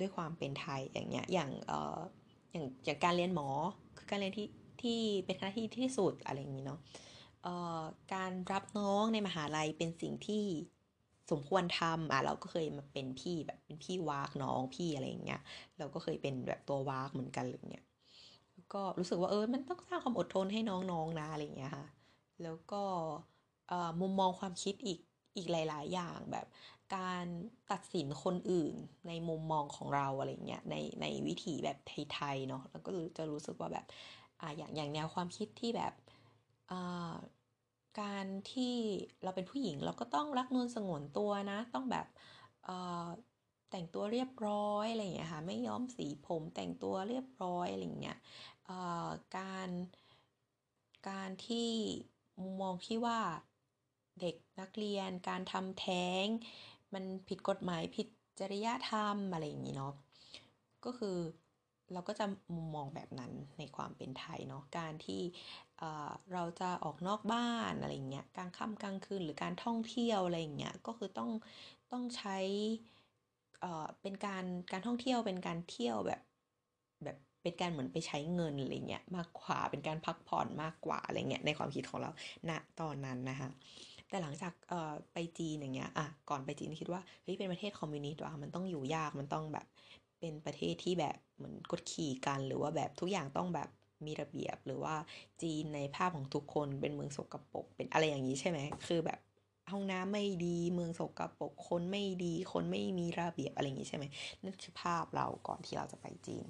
ด้วยความเป็นไทยอย่างเงี้ยอย่างเอ่ออย่างอย่างการเรียนหมอคือการเรียนที่ที่เป็นคณะที่ที่สุดอะไรอย่างงี้เนาะเอ่อการรับน้องในมหาลัยเป็นสิ่งที่ สมควรทำอ่าเราก็เคยมาเป็นพี่แบบเป็นพี่วากน้องพี่อะไรอย่างเงี้ยเราก็เคยเป็นแบบตัววากเหมือนกันไรเงี้ยก็รู้สึกว่าเออมันต้องสร้างความอดทนให้น้องๆนะอะไรเงี้ยค่ะแล้วก็มุมมองความคิดอีกอีกหลาย ๆ อย่างแบบการตัดสินคนอื่นในมุมมองของเราอะไรเงี้ยในในวิถีแบบไทยๆเนาะเราก็จะรู้สึกว่าแบบอ่าอย่างอย่างแนวความคิดที่แบบอ่า การที่เราเป็นผู้หญิงเราก็ต้องรักนวลสงวนตัวนะ ต้องแบบเออแต่งตัวเรียบร้อยอะไรอย่างเงี้ยค่ะไม่ย้อมสีผมแต่งตัวเรียบร้อยอะไรอย่างเงี้ยเออการการที่มุมมองที่ว่าเด็กนักเรียนการทำแท้ง มันผิดกฎหมายผิดจริยธรรมอะไรอย่างงี้เนาะก็คือเราก็จะมุมมองแบบนั้นในความเป็นไทยเนาะการที่ เราจะออกนอกบ้านอะไรเงี้ยกลางค่ำกลางคืนหรือการท่องเที่ยวอะไรเงี้ยก็คือต้องต้องใช้เป็นการการท่องเที่ยวเป็นการเที่ยวแบบแบบเป็นการเหมือนไปใช้เงินอะไรเงี้ยมากกว่าเป็นการพักผ่อนมากกว่าอะไรเงี้ยในความคิดของเราณตอนนั้นนะคะแต่หลังจากไปจีนอย่างเงี้ยอะก่อนไปจีนคิดว่าเฮ้ยเป็นประเทศคอมมิวนิสต์ว่ะมันต้องอยู่ยากมันต้องแบบเป็นประเทศที่แบบเหมือนกดขี่กันหรือว่าแบบทุกอย่างต้องแบบ มีระเบียบหรือว่าจีนในภาพของทุกคนเป็นเมืองสกปรกเป็นอะไรอย่างนี้ใช่ไหมคือแบบห้องน้ำไม่ดีเมืองสกปรกคนไม่ดีคนไม่มีระเบียบอะไรอย่างนี้ใช่ไหมนั่นคือภาพเราก่อนที่เราจะไปจีน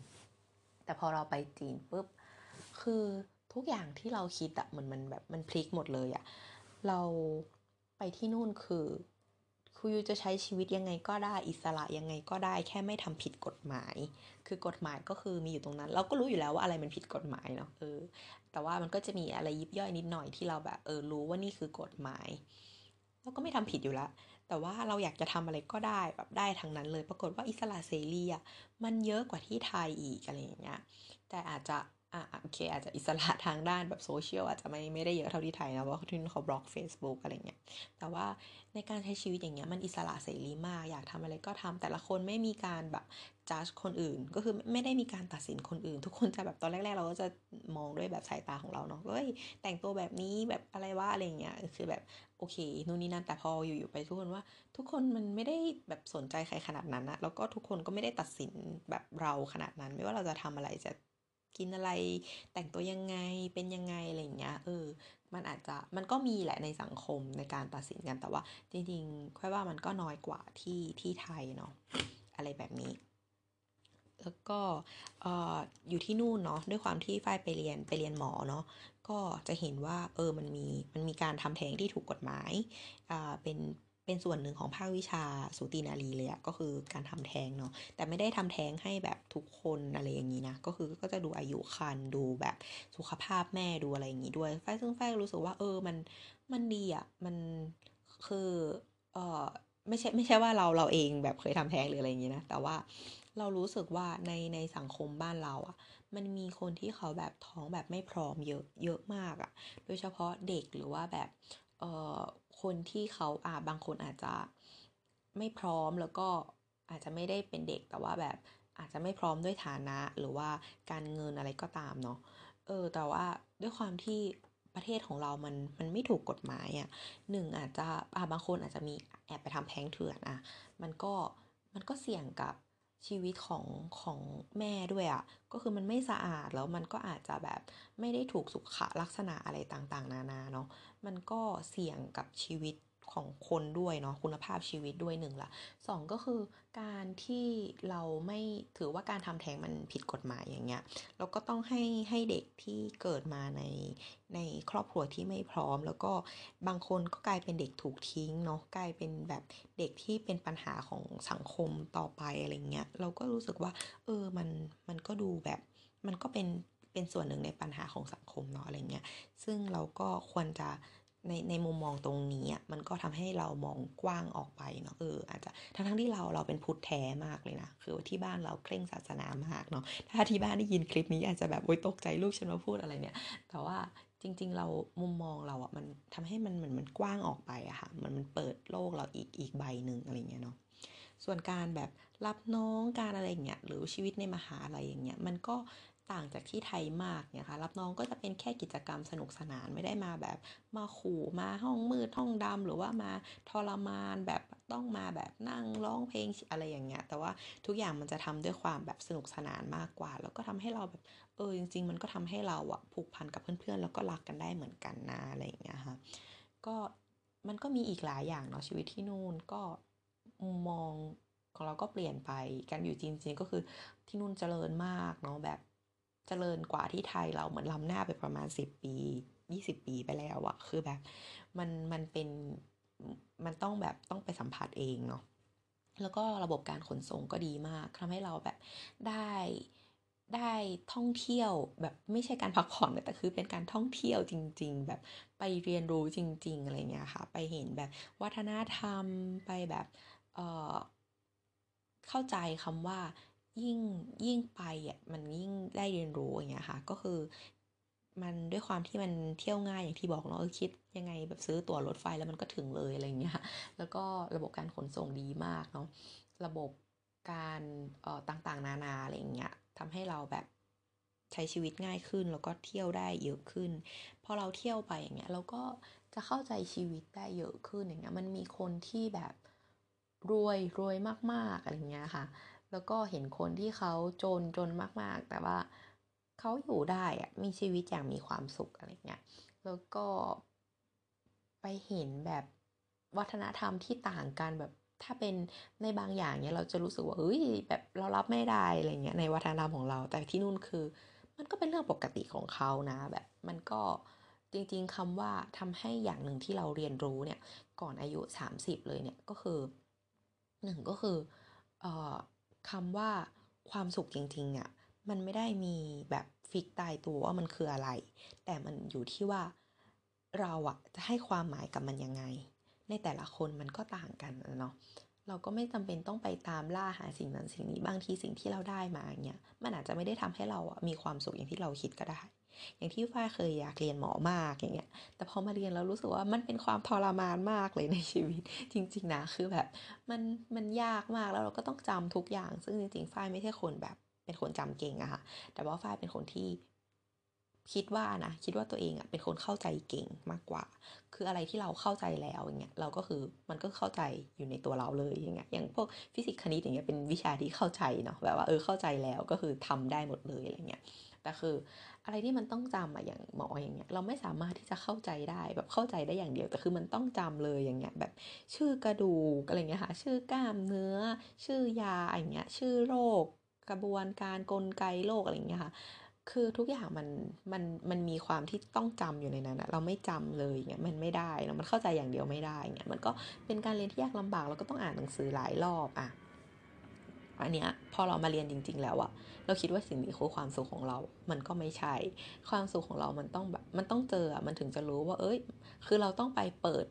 แต่พอเราไปจีนปุ๊บคือทุกอย่างที่เราคิดอะเหมือนมันแบบมันพลิกหมดเลยอะเราไปที่นู่นคือ คุยูจะใช้ชีวิตยังไงก็ได้อิสระยังไงก็ได้ แค่ไม่ทำผิดกฎหมาย คือกฎหมายก็คือมีอยู่ตรงนั้น เราก็รู้อยู่แล้วว่าอะไรมันผิดกฎหมายเนาะเออแต่ว่ามันก็จะมีอะไรยิบย่อยนิดหน่อยที่เราแบบเออรู้ว่านี่คือกฎหมายเราก็ไม่ทำผิดอยู่แล้วแต่ว่าเราอยากจะทำอะไรก็ได้แบบได้ทั้งนั้นเลย ปรากฏว่าอิสระเสรีอะมันเยอะกว่าที่ไทยอีกอะไรอย่างเงี้ยแต่อาจจะ อะโอเค อาจจะอิสระทางด้านแบบโซเชียลอาจจะไม่ไม่ได้เยอะเท่าที่ไทยนะเพราะที่นู่นเขาบล็อก Facebook อะไรเงี้ยแต่ว่าในการใช้ชีวิตอย่างเงี้ยมันอิสระเสรีมากอยากทำอะไรก็ทำแต่ละคนไม่มีการแบบจัดคนอื่น ก็คือไม่ได้มีการตัดสินคนอื่น ทุกคนจะแบบตอนแรก ๆ เราก็จะมองด้วยแบบสายตาของเราเนาะเฮ้ยแต่งตัวแบบนี้แบบอะไรว่าอะไรเงี้ยคือแบบโอเคนู่นนี่นั่นแต่พออยู่ๆไปทุกคนว่า ทุกคนมันไม่ได้แบบสนใจใครขนาดนั้นนะแล้วก็ทุกคนก็ไม่ได้ตัดสินแบบเราขนาดนั้น ไม่ว่าเราจะทำอะไรจะ กินอะไร แต่งตัวยังไงเป็นยังไงอะไรเงี้ยเออมันอาจจะมันก็มีแหละในสังคมในการตัดสินกันแต่ว่า จริงๆค่อยว่ามันก็น้อยกว่าที่ที่ไทยเนาะอะไรแบบนี้ แล้วก็ออยู่ที่นู่นเนาะด้วยความที่ฝ้ายไปเรียนไปเรียนหมอเนาะก็จะเห็นว่าเออมันมีมันมีการทำแท้งที่ถูกกฎหมายอ่าเป็น เป็นส่วนหนึ่งของภาควิชาสูตินารีเลยอะก็คือการทำแท้งเนาะแต่ไม่ได้ทำแท้งให้แบบทุกคนอะไรอย่างนี้นะก็คือก็จะดูอายุคันดูแบบสุขภาพแม่ดูอะไรอย่างนี้ด้วยไฟซึ่งไฟรู้สึกว่าเออมันมันดีอะมันคือเออไม่ใช่ไม่ใช่ว่าเราเราเองแบบเคยทำแท้งหรืออะไรอย่างนี้นะแต่ว่าเรารู้สึกว่าในในสังคมบ้านเราอะมันมีคนที่เขาแบบท้องแบบไม่พร้อมเยอะเยอะมากอะโดยเฉพาะเด็กหรือว่าแบบเอ่อ คนที่เขาอ่าบางคนอาจจะไม่พร้อมแล้วก็อาจจะไม่ได้เป็นเด็กแต่ว่าแบบอาจจะไม่พร้อมด้วยฐานะหรือว่าการเงินอะไรก็ตามเนาะเออแต่ว่าด้วยความที่ประเทศของเรามันมันไม่ถูกกฎหมายอะ่ะหนึ่งอาจจะอ่าบางคนอาจจะมีแอบไปทำแท้งเถื่อนอะมันก็มันก็เสี่ยงกับ ชีวิตของของแม่ด้วยอะ่ะก็คือมันไม่สะอาดแล้วมันก็อาจจะแบบไม่ได้ถูกสุขลักษณะอะไรต่างๆ นานาเนาะมันก็เสี่ยงกับชีวิต ของคนด้วยเนาะคุณภาพชีวิตด้วยหนึ่งละสองก็คือการที่เราไม่ถือว่าการทำแท้งมันผิดกฎหมายอย่างเงี้ยเราก็ต้องให้ให้เด็กที่เกิดมาในในครอบครัวที่ไม่พร้อม แล้วก็บางคนก็กลายเป็นเด็กถูกทิ้งเนาะกลายเป็นแบบเด็กที่เป็นปัญหาของสังคมต่อไปอะไรเงี้ยเราก็รู้สึกว่า เออมันมันก็ดูแบบมันก็เป็นเป็นส่วนหนึ่งในปัญหาของสังคมเนาะอะไรเงี้ย ซึ่งเราก็ควรจะ ในในมุมมองตรงนี้อะมันก็ทำให้เรามองกว้างออกไปเนาะเอออาจจะทั้งทั้งที่เราเราเป็นพุทธแท้มากเลยนะคือที่บ้านเราเคร่งศาสนามากเนาะถ้าที่บ้านได้ยินคลิปนี้อาจจะแบบโอ๊ยตกใจลูกฉันมาพูดอะไรเนี่ย แต่ว่าจริง ๆ เรามุมมองเราอะมันทำให้มันเหมือนมันกว้างออกไปอะค่ะมันมันเปิดโลกเราอีกอีกใบหนึ่งอะไรเงี้ยเนาะส่วนการแบบรับน้องการอะไรเงี้ยหรือชีวิตในมหาลัยอย่างเงี้ยมันก็ ต่างจากที่ไทยมากเนี่ยค่ะรับน้องก็จะเป็นแค่กิจกรรมสนุกสนานไม่ได้มาแบบ มาขู่มาห้องมืดห้องดำหรือว่ามาทรมานแบบต้องมาแบบนั่งร้องเพลงอะไรอย่างเงี้ยแต่ว่าทุกอย่างมันจะทำด้วยความแบบสนุกสนานมากกว่า แล้วก็ทำให้เราแบบเออจริง ๆ มันก็ทำให้เราอะผูกพันกับเพื่อนๆ แล้วก็รักกันได้เหมือนกันนะอะไรอย่างเงี้ยค่ะก็มันก็มีอีกหลายอย่างเนาะชีวิตที่นู่นก็มองของเราก็เปลี่ยนไป การอยู่จริงๆก็คือที่นู่นเจริญมากเนาะแบบ ริญกว่าที่ไทยเราเหมือนล้ำหน้าไปประมาณสิบปียี่สิบปีไปแล้วอะคือแบบมันมันเป็นมันต้องแบบต้องไปสัมผัสเองเนาะแล้วก็ระบบการขนส่งก็ดีมากทำให้เราแบบได้ได้ท่องเที่ยวแบบไม่ใช่การพักผ่อนแต่คือเป็นการท่องเที่ยวจริง ๆ แบบไปเรียนรู้จริง ๆ อะไรเงี้ยค่ะ ไปเห็นแบบวัฒนธรรมไปแบบเอ่อเข้าใจคำว่า ยิ่งยิ่งไปอะมันยิ่งได้เรียนรู้อย่างเงี้ยค่ะ ก็คือ มันด้วยความที่มันเที่ยวง่ายอย่างที่บอกเนาะเออคิดยังไงแบบซื้อตั๋วรถไฟแล้วมันก็ถึงเลยอะไรเงี้ยแล้วก็ระบบการขนส่งดีมากเนาะระบบการเอ่อต่างๆ นานาอะไรเงี้ยทำให้เราแบบใช้ชีวิตง่ายขึ้นแล้วก็เที่ยวได้เยอะขึ้น พอเราเที่ยวไปอย่างเงี้ยเราก็จะเข้าใจชีวิตได้เยอะขึ้นอย่างเงี้ยมันมีคนที่แบบรวยรวยมากๆอะไรเงี้ยค่ะ แล้วก็เห็นคนที่เขาจนจนมากๆ แต่ว่าเขาอยู่ได้อะมีชีวิตอย่างมีความสุขอะไรเงี้ยแล้วก็ไปเห็นแบบวัฒนธรรมที่ต่างกันแบบถ้าเป็นในบางอย่างเนี่ยเราจะรู้สึกว่าเฮ้ยแบบเรารับไม่ได้อะไรเงี้ยในวัฒนธรรมของเรา แต่ที่นู่นคือ มันก็เป็นเรื่องปกติของเขานะ แบบมันก็จริงๆคำว่าทำให้อย่างหนึ่งที่เราเรียนรู้เนี่ยก่อนอายุ 30 เลยเนี่ยก็คือหนึ่งก็คือเอ่อ คำว่าความสุขจริงๆอะมันไม่ได้มีแบบฟิกตายตัวว่ามันคืออะไร แต่มันอยู่ที่ว่าเราอะจะให้ความหมายกับมันยังไง ในแต่ละคนมันก็ต่างกันเนาะเราก็ไม่จำเป็นต้องไปตามล่าหาสิ่งนั้นสิ่งนี้บางทีสิ่งที่เราได้มาเนี่ยมันอาจจะไม่ได้ทำให้เราอะมีความสุขอย่างที่เราคิดก็ได้ อย่างที่ฝ้าเคยอยากเรียนหมอมากอย่างเงี้ย แต่พอมาเรียนแล้วรู้สึกว่ามันเป็นความทรมานมากเลยในชีวิต จริง ๆ นะคือแบบมันมันยากมากแล้วเราก็ต้องจำทุกอย่าง ซึ่งจริงๆฝ้ายไม่ใช่คนแบบเป็นคนจำเก่งอะค่ะ แต่ว่าฝ้ายเป็นคนที่คิดว่านะคิดว่าตัวเองอะเป็นคนเข้าใจเก่งมากกว่า คืออะไรที่เราเข้าใจแล้วอย่างเงี้ยเราก็คือมันก็เข้าใจอยู่ในตัวเราเลยอย่างเงี้ยอย่างพวกฟิสิกส์คณิตอย่างเงี้ยเป็นวิชาที่เข้าใจเนาะแบบว่าเออเข้าใจแล้วก็คือทำได้หมดเลยอะไรเงี้ยแต่คือ อะไรที่มันต้องจำอะอย่างหมออย่างเงี้ยเราไม่สามารถที่จะเข้าใจได้แบบเข้าใจได้อย่างเดียวแต่คือมันต้องจำเลยอย่างเงี้ยแบบชื่อกระดูกอะไรเงี้ยค่ะชื่อกล้ามเนื้อ ชื่อยาอย่างเงี้ยชื่อโรค กระบวนการกลไกโรคอะไรเงี้ยค่ะคือทุกอย่างมันมันมันมีความที่ต้องจำอยู่ในนั้นอะเราไม่จำเลยเงี้ยมันไม่ได้นะมันเข้าใจอย่างเดียวไม่ได้เงี้ยมันก็เป็นการเรียนที่ยากลำบากเราก็ต้องอ่านหนังสือหลายรอบอะ อันเนี้ยพอเรามาเรียนจริง ๆ แล้วอะเราคิดว่าสิ่งนี้คือความสุขของเรา มันก็ไม่ใช่ ความสุขของเรามันต้องแบบมันต้องเจออะมันถึงจะรู้ว่า เอ้ย คือเราต้องไปเปิด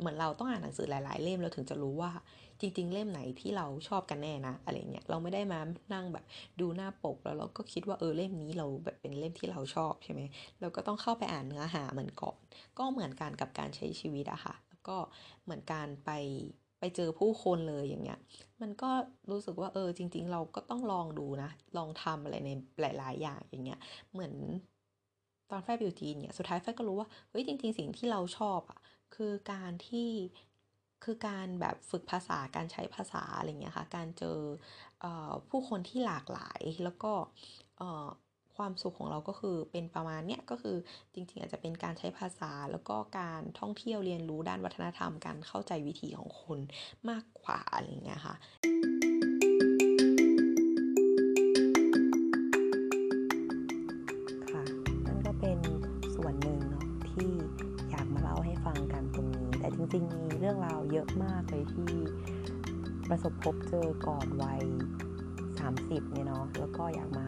เหมือนเราต้องอ่านหนังสือหลาย ๆ เล่มเราถึงจะรู้ว่า จริง ๆ เล่มไหนที่เราชอบกันแน่นะอะไรเงี้ยเราไม่ได้มานั่งแบบดูหน้าปกแล้วเราก็คิดว่าเออเล่มนี้เราแบบเป็นเล่มที่เราชอบใช่ไหมเราก็ต้องเข้าไปอ่านเนื้อหามันก่อน ก็เหมือนกันกับการใช้ชีวิตอะค่ะแล้วก็เหมือนการไป ไปเจอผู้คนเลยอย่างเงี้ย มันก็รู้สึกว่าเออจริง ๆ เราก็ต้องลองดูนะ ลองทำอะไรในหลาย ๆ อย่างอย่างเงี้ย เหมือนตอนแฟบิวจีนเนี่ยสุดท้ายแฟก็รู้ว่าเฮ้ยจริง ๆ สิ่งที่เราชอบอะคือการที่คือการแบบฝึกภาษาการใช้ภาษาอะไรเงี้ยค่ะ การเจออผู้คนที่หลากหลายแล้วก็ ความสุขของเราก็คือเป็นประมาณเนี้ยก็คือจริงๆ อาจจะเป็นการใช้ภาษาแล้วก็การท่องเที่ยวเรียนรู้ด้านวัฒนธรรม การเข้าใจวิถีของคนมากกว่าอะไรเงี้ยค่ะค่ะนั่นก็เป็นส่วนหนึ่งเนาะที่อยากมาเล่าให้ฟังกันตรงนี้ แต่จริงๆ มีเรื่องราวเยอะมากเลยที่ประสบพบเจอก่อนวัย 30เนี่ยเนาะแล้วก็อยากมา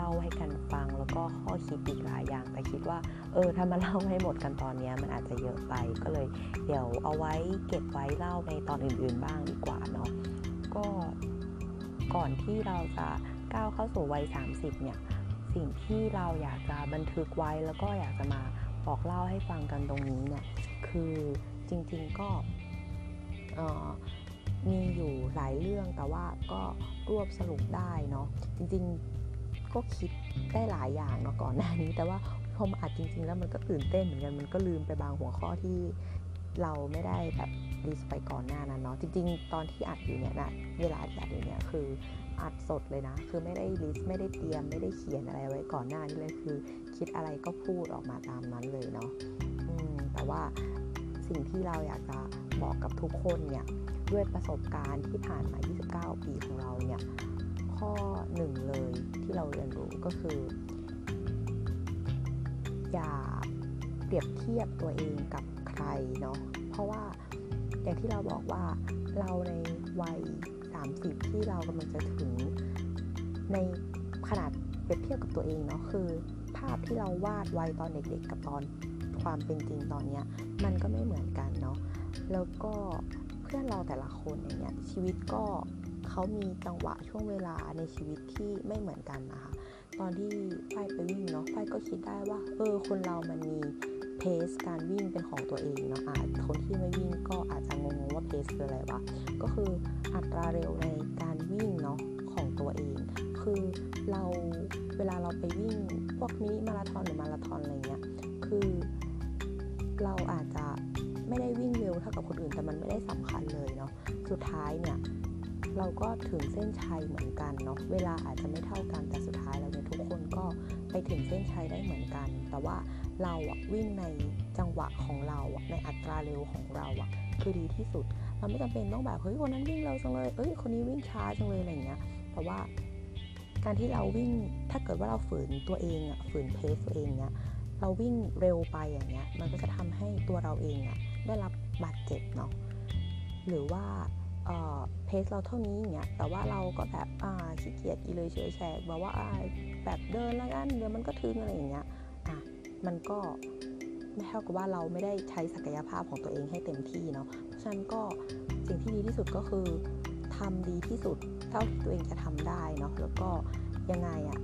เล่าให้กันฟัง แล้วก็ข้อคิดอีกหลายอย่าง แต่คิดว่า เออถ้ามาเล่าให้หมดกันตอนนี้มันอาจจะเยอะไปก็เลย เดี๋ยวเอาไว้เก็บไว้เล่าในตอนอื่นๆบ้างดีกว่าเนาะก็ก่อนที่เราจะก้าวเข้าสู่วัย 30 เนี่ย สิ่งที่เราอยากจะบันทึกไว้แล้วก็อยากจะมาบอกเล่าให้ฟังกันตรงนี้เนี่ย คือจริงๆก็มีอยู่หลายเรื่องแต่ว่าก็รวบสรุปได้เนาะจริง ก็คิดได้หลายอย่างเนาะก่อนหน้านี้ แต่ว่าพอมาอัดจริง ๆ แล้วมันก็ตื่นเต้นเหมือนกันมันก็ลืมไปบางหัวข้อที่เราไม่ได้แบบลิสไปก่อนหน้านั้นเนาะจริง ๆ ตอนที่อัดอยู่เนี่ยนะเวลาที่อัดอยู่เนี่ยคืออัดสดเลยนะ คือไม่ได้ลิสไม่ได้เตรียม ไม่ได้เขียนอะไรไว้ก่อนหน้านี้เลยคือ คิดอะไรก็พูดออกมาตามนั้นเลยเนาะอืมแต่ว่าสิ่งที่เราอยากจะบอกกับทุกคนเนี่ยด้วยประสบการณ์ที่ผ่านมา 29 ปีของเราเนี่ย ข้อหนึ่งเลยที่เราเรียนรู้ก็คือ อย่าเปรียบเทียบตัวเองกับใครเนาะเพราะว่าอย่างที่เราบอกว่าเราในวัย 30 ที่เรากำลังจะถึงในขนาดเปรียบเทียบกับตัวเองเนาะคือ ภาพที่เราวาดไว้ตอนเด็กๆ กับตอนความเป็นจริงตอนนี้มันก็ไม่เหมือนกันเนาะแล้วก็เพื่อนเราแต่ละคนอย่างเงี้ยชีวิตก็ เขามีจังหวะช่วงเวลาในชีวิตที่ไม่เหมือนกันนะคะ ตอนที่ไฟไปวิ่งเนาะไฟก็คิดได้ว่า เออ คนเรามันมีเพสการวิ่งเป็นของตัวเองเนาะอาจคนที่ไม่วิ่งก็อาจจะงงว่าเพสคืออะไรวะ ก็คืออัตราเร็วในการวิ่งเนาะของตัวเอง คือเราเวลาเราไปวิ่งมินิมาราธอนหรือมาราธอนอะไรเงี้ย คือเราอาจจะไม่ได้วิ่งเร็วเท่ากับคนอื่นแต่มันไม่ได้สำคัญเลยเนาะ สุดท้ายเนี่ย เราก็ถึงเส้นชัยเหมือนกันเนาะเวลาอาจจะไม่เท่ากันแต่สุดท้ายแล้วเนี่ยทุกคนก็ไปถึงเส้นชัยได้เหมือนกัน แต่ว่าเราอะวิ่งในจังหวะของเราอะในอัตราเร็วของเราอะคือดีที่สุด เราไม่จำเป็นต้องแบบเฮ้ยคนนั้นวิ่งเร็วจังเลยเอ้ยคนนี้วิ่งช้าจังเลยอะไรเงี้ยแต่ว่าการที่เราวิ่งถ้าเกิดว่าเราฝืนตัวเองอะฝืนเพสตัวเองเนี่ยเราวิ่งเร็วไปอย่างเงี้ยมันก็จะทำให้ตัวเราเองอะได้รับบาดเจ็บเนาะหรือว่า เพสเราเท่านี้อย่างเงี้ยแต่ว่าเราก็แบบอ่าขี้เกียจกีเลยเฉยแฉกบอกว่าแบบเดินแล้วกันเดี๋ยวมันก็ถึงอะไรอย่างเงี้ยอะมันก็ไม่เท่ากับว่าเราไม่ได้ใช้ศักยภาพของตัวเองให้เต็มที่เนาะเพราะฉะนั้นก็สิ่งที่ดีที่สุดก็คือทำดีที่สุดเท่าที่ตัวเองจะทำได้เนาะแล้วก็ยังไงอะ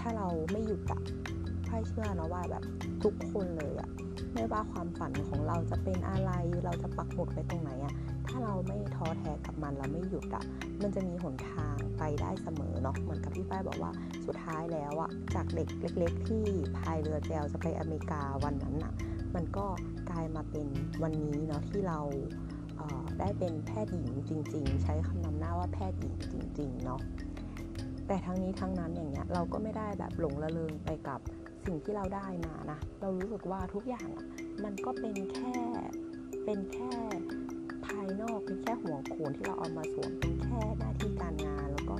ถ้าเราไม่หยุดอะพ่เชื่อเนาะว่าแบบทุกคนเลยอะ ไม่ว่าความฝันของเราจะเป็นอะไร เราจะปักหมุดไปตรงไหนอะถ้าเราไม่ท้อแท้กับมันเราไม่หยุดอะมันจะมีหนทางไปได้เสมอเนาะเหมือนกับพี่ป้ายบอกว่าสุดท้ายแล้วอะจากเด็กเล็ก ๆ ที่พายเรือแจวจะไปอเมริกาวันนั้นอะมันก็กลายมาเป็นวันนี้เนาะที่เราได้เป็นแพทย์หญิงจริง ๆ ใช้คำนำหน้าว่าแพทย์หญิงจริง ๆ เนาะแต่ทั้งนี้ทั้งนั้นอย่างเงี้ยเราก็ไม่ได้แบบหลงระเริงไปกับ สิ่งที่เราได้มานะเรารู้สึกว่าทุกอย่างมันก็เป็นแค่เป็นแค่ภายนอกเป็นแค่หัวโขนที่เราเอามาสวมเป็นแค่หน้าที่การงาน แล้วก็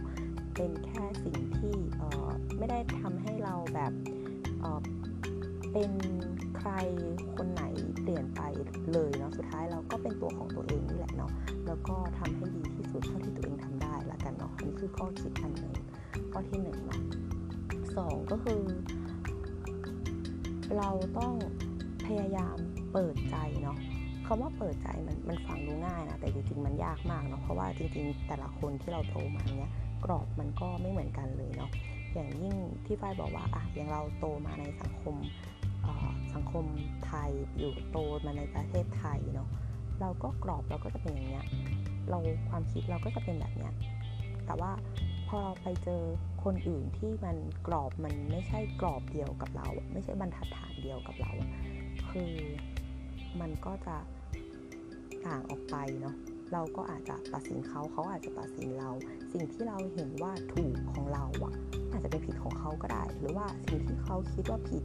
เป็นแค่สิ่งที่ไม่ได้ทำให้เราแบบเป็นใครคนไหนเปลี่ยนไปเลยเนาะสุดท้ายเราก็เป็นตัวของตัวเองนี่แหละเนาะแล้วก็ทำให้ดีที่สุดเท่าที่ตัวเองทำได้ละกันเนาะนี่คือข้อคิดอันหนึ่งข้อที่หนึ่งเนาะสองก็คือ เราต้องพยายามเปิดใจเนาะคำว่าเปิดใจมันมันฟังดูง่ายนะแต่จริงๆมันยากมากเนาะเพราะว่าจริงๆ แต่ละคนที่เราโตมาเนี้ยกรอบมันก็ไม่เหมือนกันเลยเนาะอย่างยิ่งที่ฝ้ายบอกว่าอะอย่างเราโตมาในสังคมสังคมไทยอยู่โตมาในประเทศไทยเนาะเราก็กรอบเราก็จะเป็นอย่างเงี้ยเราความคิดเราก็จะเป็นแบบเนี้ยแต่ว่า พอเราไปเจอคนอื่นที่มันกรอบมันไม่ใช่กรอบเดียวกับเรา ไม่ใช่บรรทัดฐานเดียวกับเรา คือมันก็จะต่างออกไปเนาะเราก็อาจจะตัดสินเขาเขาอาจจะตัดสินเรา สิ่งที่เราเห็นว่าถูกของเราอะอาจจะเป็นผิดของเขาก็ได้ หรือว่าสิ่งที่เขาคิดว่าผิด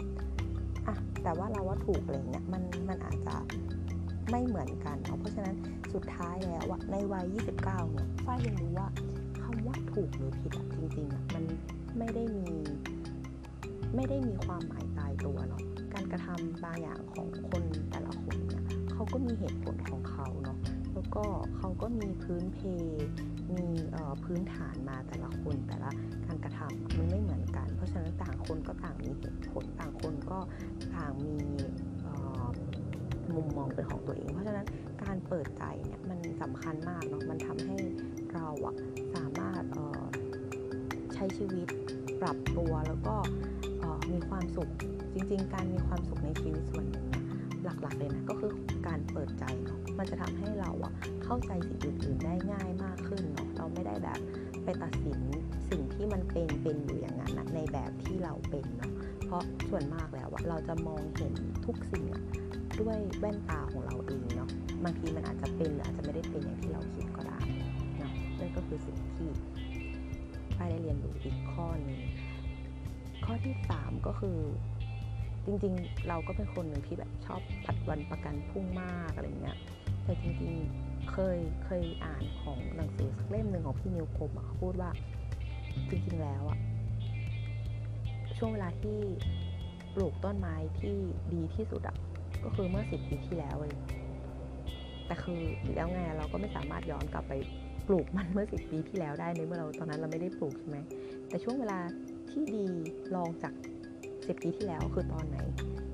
อะแต่ว่าเราว่าถูกอะไรเงี้ยมันมันอาจจะไม่เหมือนกันเนาะเพราะฉะนั้นสุดท้ายแล้วอะในวัย 29เนี่ยฝ้ายยังรู้ว่า ถูกหรือผิดจริงๆอะมันไม่ได้มี ไม่ได้มีความหมายตายตัวเนาะการกระทำบางอย่างของคนแต่ละคนเนี่ยเขาก็มีเหตุผลของเขาเนาะแล้วก็เขาก็มีพื้นเพ มีพื้นฐานมาแต่ละคนแต่ละการกระทำมันไม่เหมือนกัน เพราะฉะนั้นต่างคนก็ต่างมีเหตุผลต่างคนก็ต่างมีมุมมองเป็นของตัวเอง เพราะฉะนั้นการเปิดใจเนี่ยมันสำคัญมากเนาะมันทำให้เราอะสามารถใช้ชีวิตปรับตัวแล้วก็มีความสุขจริง ๆ การมีความสุขในชีวิตส่วนหนึ่งหลักๆเลยนะก็คือการเปิดใจเนาะมันจะทำให้เราอะเข้าใจสิ่งอื่นๆได้ง่ายมากขึ้นเนาะเราไม่ได้แบบไปตัดสินสิ่งที่มันเป็นเป็นอยู่อย่างนั้นนะในแบบที่เราเป็นเนาะเพราะส่วนมากแล้วอะเราจะมองเห็นทุกสิ่งอะด้วยแว่นตาของเราเองเนาะบางทีมันอาจจะเป็นหรืออาจจะไม่ได้เป็นอย่างที่เราคิด คือสิ่งที่ไปได้เรียนรู้อีกข้อหนึ่งข้อที่ 3 ก็คือจริงๆ เราก็เป็นคนหนึ่งที่แบบชอบผัดวันประกันพรุ่งมากอะไรเงี้ยแต่จริงๆเคยเคยอ่านของหนังสือสักเล่มหนึ่งของพี่นิวคมเขาพูดว่าจริงๆแล้วอะช่วงเวลาที่ปลูกต้นไม้ที่ดีที่สุดอะก็คือเมื่อสิบปีที่แล้วเลยแต่คือแล้วไงเราก็ไม่สามารถย้อนกลับไป ปลูกมันเมื่อสิปีที่แล้วได้ในเมื่อเราตอนนั้นเราไม่ได้ปลูกใช่ไหมแต่ช่วงเวลาที่ดีลองจากสิปีที่แล้วคือตอนไหน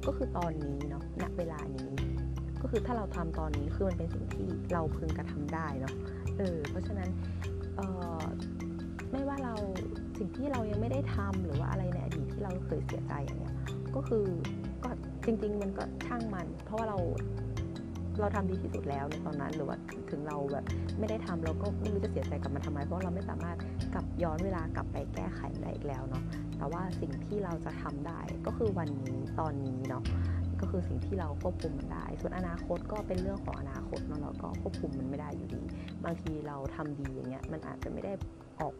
ก็คือตอนนี้เนาะณเวลานี้ ก็คือถ้าเราทำตอนนี้คือมันเป็นสิ่งที่เราพึงกระทำได้เนาะเออเพราะฉะนั้นเออไม่ว่าเราสิ่งที่เรายังไม่ได้ทำหรือว่าอะไรในอดีตที่เราเคยเสียใจอย่างเงี้ยก็คือก็จริง ๆ มันก็ช่างมัน เพราะว่าเรา เราทำดีที่สุดแล้วในตอนนั้นหรือว่าถึงเราแบบไม่ได้ทำเราก็ไม่รู้จะเสียใจกับมันทำไม เพราะเราไม่สามารถกลับย้อนเวลากลับไปแก้ไขได้อีกแล้วเนาะแต่ว่าสิ่งที่เราจะทำได้ก็คือวันนี้ตอนนี้เนาะก็คือสิ่งที่เราควบคุมมันได้ ส่วนอนาคตก็เป็นเรื่องของอนาคตเนาะเราก็ควบคุมมันไม่ได้อยู่ดี บางทีเราทำดีอย่างเงี้ยมันอาจจะไม่ได้ออก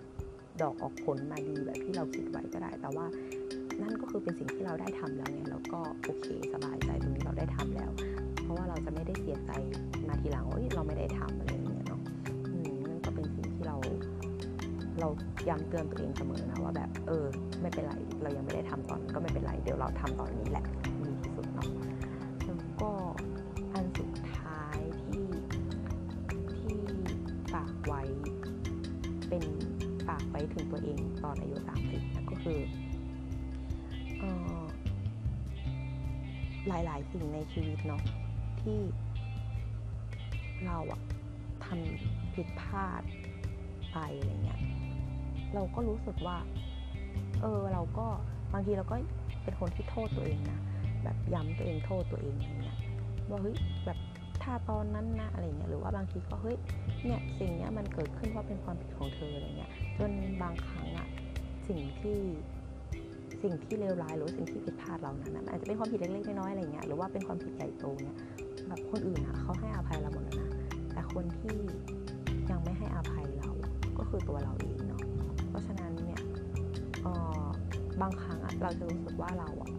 ดอกออกผลมาดีแบบที่เราคิดไว้ก็ได้ แต่ว่า นั่นก็คือเป็นสิ่งที่เราได้ทำแล้วไงแล้วก็โอเคสบายใจตรงนี้เราได้ทำแล้ว เพราะว่าเราจะไม่ได้เสียใจมาทีหลังว่าเราไม่ได้ทำอะไรอย่างเงี้ยเนาะอืมนั่นก็เป็นสิ่งที่เรา เราย้ำเตือนตัวเองเสมอนะว่าแบบเออ ไม่เป็นไร เรายังไม่ได้ทำตอนก็ไม่เป็นไร เดี๋ยวเราทำตอนนี้แหละ หลายๆ สิ่งในชีวิตเนาะที่เราอะทำผิดพลาดไปอะไรเงี้ยเราก็รู้สึกว่า เออเราก็บางทีเราก็เป็นคนที่โทษตัวเองนะแบบย้ำตัวเองโทษตัวเองอะไรเงี้ยว่าเฮ้ยแบบถ้าตอนนั้นนะอะไรเงี้ยหรือว่าบางทีก็เฮ้ยเนี่ยสิ่งเนี้ยมันเกิดขึ้นเพราะเป็นความผิดของเธออะไรเงี้ยจนบางครั้งอะสิ่งที่ สิ่งที่เลวร้ายหรือสิ่งที่ผิดพลาดเรานั้นนะมันอาจจะเป็นความผิดเล็กๆน้อยๆอะไรเงี้ยหรือว่าเป็นความผิดใหญ่โตเนี่ยแบบคนอื่นอะเขาให้อภัยเราหมดแล้วนะแต่คนที่ยังไม่ให้อภัยเราก็คือตัวเราเองเนาะเพราะฉะนั้นเนี่ยบางครั้งอะเราจะรู้สึกว่าเราอะ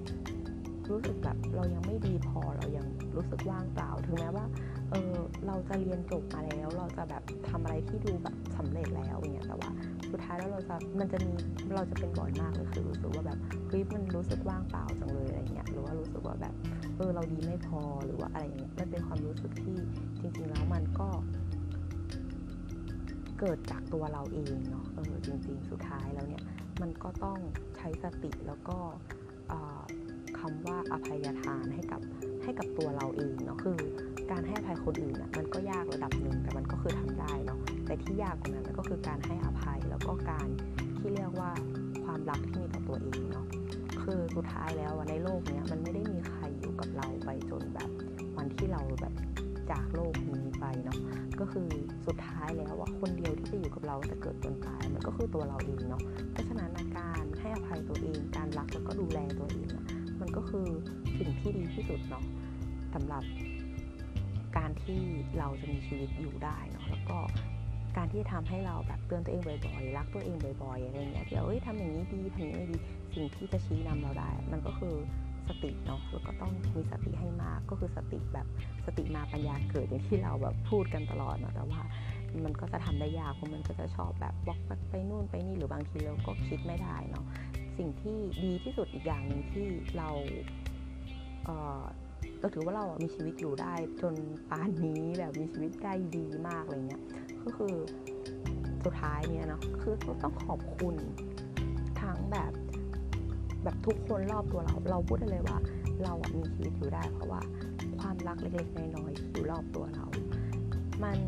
รู้สึกแบบเรายังไม่ดีพอเรายังรู้สึกว่างเปล่าถึงแม้ว่าเออเราจะเรียนจบมาแล้ว เราจะแบบทำอะไรที่ดูแบบสำเร็จแล้วอย่างเงี้ยแต่ว่า สุดท้ายแล้วเราจะมันจะมีเราจะเป็นบ่อยมากเลยคือรู้สึกว่าแบบเฮ้ยมันรู้สึกว่างเปล่าจังเลยอะไรเงี้ยหรือว่ารู้สึกว่าแบบเออเราดีไม่พอหรือว่าอะไรเงี้ยมันเป็นความรู้สึกที่จริง ๆ แล้วมันก็ เกิดจากตัวเราเองเนาะเออจริง ๆ สุดท้ายแล้วเนี่ยมันก็ต้องใช้สติแล้วก็คำว่าอภัยทานให้กับ ให้กับตัวเราเองเนาะคือ การให้อภัยคนอื่นอะมันก็ยากระดับหนึ่งแต่มันก็คือทำได้เนาะแต่ที่ยากกว่านั้นก็คือการให้อภัยแล้วก็การที่เรียกว่าความรักที่มีต่อตัวเองเนาะคือสุดท้ายแล้วในโลกนี้มันไม่ได้มีใครอยู่กับเราไปจนแบบวันที่เราแบบจากโลกนี้ไปเนาะก็คือสุดท้ายแล้วว่าคนเดียวที่จะอยู่กับเราแต่เกิดจนตายมันก็คือตัวเราเองเนาะเพราะฉะนั้นการให้อภัยตัวเองการรักแล้วก็ดูแลตัวเองมันก็คือสิ่งที่ดีที่สุดเนาะ สำหรับการที่เราจะมีชีวิตอยู่ได้เนาะแล้วก็การที่จะทำให้เราแบบเตือนตัวเองบ่อยๆ รักตัวเองบ่อยๆ อะไรเงี้ยที่เราเอ้ยทำอย่างนี้ดีทำอย่างนี้ไม่ดี สิ่งที่จะชี้นำเราได้ มันก็คือสติเนาะ แล้วก็ต้องมีสติให้มาก ก็คือสติแบบสติมาปัญญาเกิดอย่างที่เราแบบพูดกันตลอดเนาะ แต่ว่ามันก็จะทำได้ยาก เพราะมันก็จะชอบแบบวอกไปนู่นไปนี่ หรือบางทีเราก็คิดไม่ได้เนาะ สิ่งที่ดีที่สุดอีกอย่างหนึ่งที่เราเเราถือว่าเรามีชีวิตอยู่ได้จนป่านนี้แบบมีชีวิตได้ดีมากอะไรเงี้ยก็คือสุดท้ายเนี่ยเนาะคือต้องขอบคุณทั้งแบบแบบทุกคนรอบตัวเรา เราพูดได้เลยว่า เราอะมีชีวิตอยู่ได้ เพราะว่าความรักเล็กๆน้อยๆที่อยู่รอบตัวเรา มัน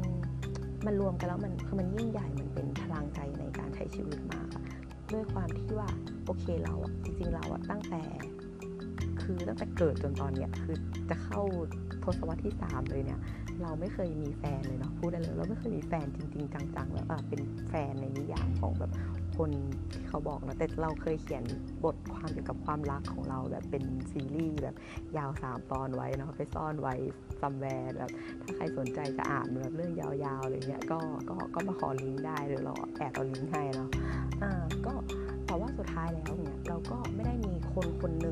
มันรวมกันแล้วมันคือมันยิ่งใหญ่มันเป็นพลังใจในการใช้ชีวิตมาก ด้วยความที่ว่าโอเคเราอะจริงๆเราอะตั้งแต่ คือตั้งแต่เกิดจนตอนเนี้ยคือจะเข้าทศวรรษที่3เลยเนี่ยเราไม่เคยมีแฟนเลยเนาะพูดได้เลยเราไม่เคยมีแฟนจริง ๆ จังๆแล้วอะเป็นแฟนในนิยามของแบบคนที่เขาบอกนะแต่เราเคยเขียนบทความเกี่ยวกับความรักของเราแบบเป็นซีรีส์แบบยาว 3 ตอนไว้เนาะไปซ่อนไว้ somewhere แบบถ้าใครสนใจจะอ่านแบบเรื่องยาวๆอะไรเงี้ยก็ก็ก็มาขอลิงก์ได้หรือเราแอบเอาลิงก์ให้เนาะอ่าก็แต่ว่าสุดท้ายแล้วเนี่ยเราก็ไม่ได้มีคนคนหนึ่ง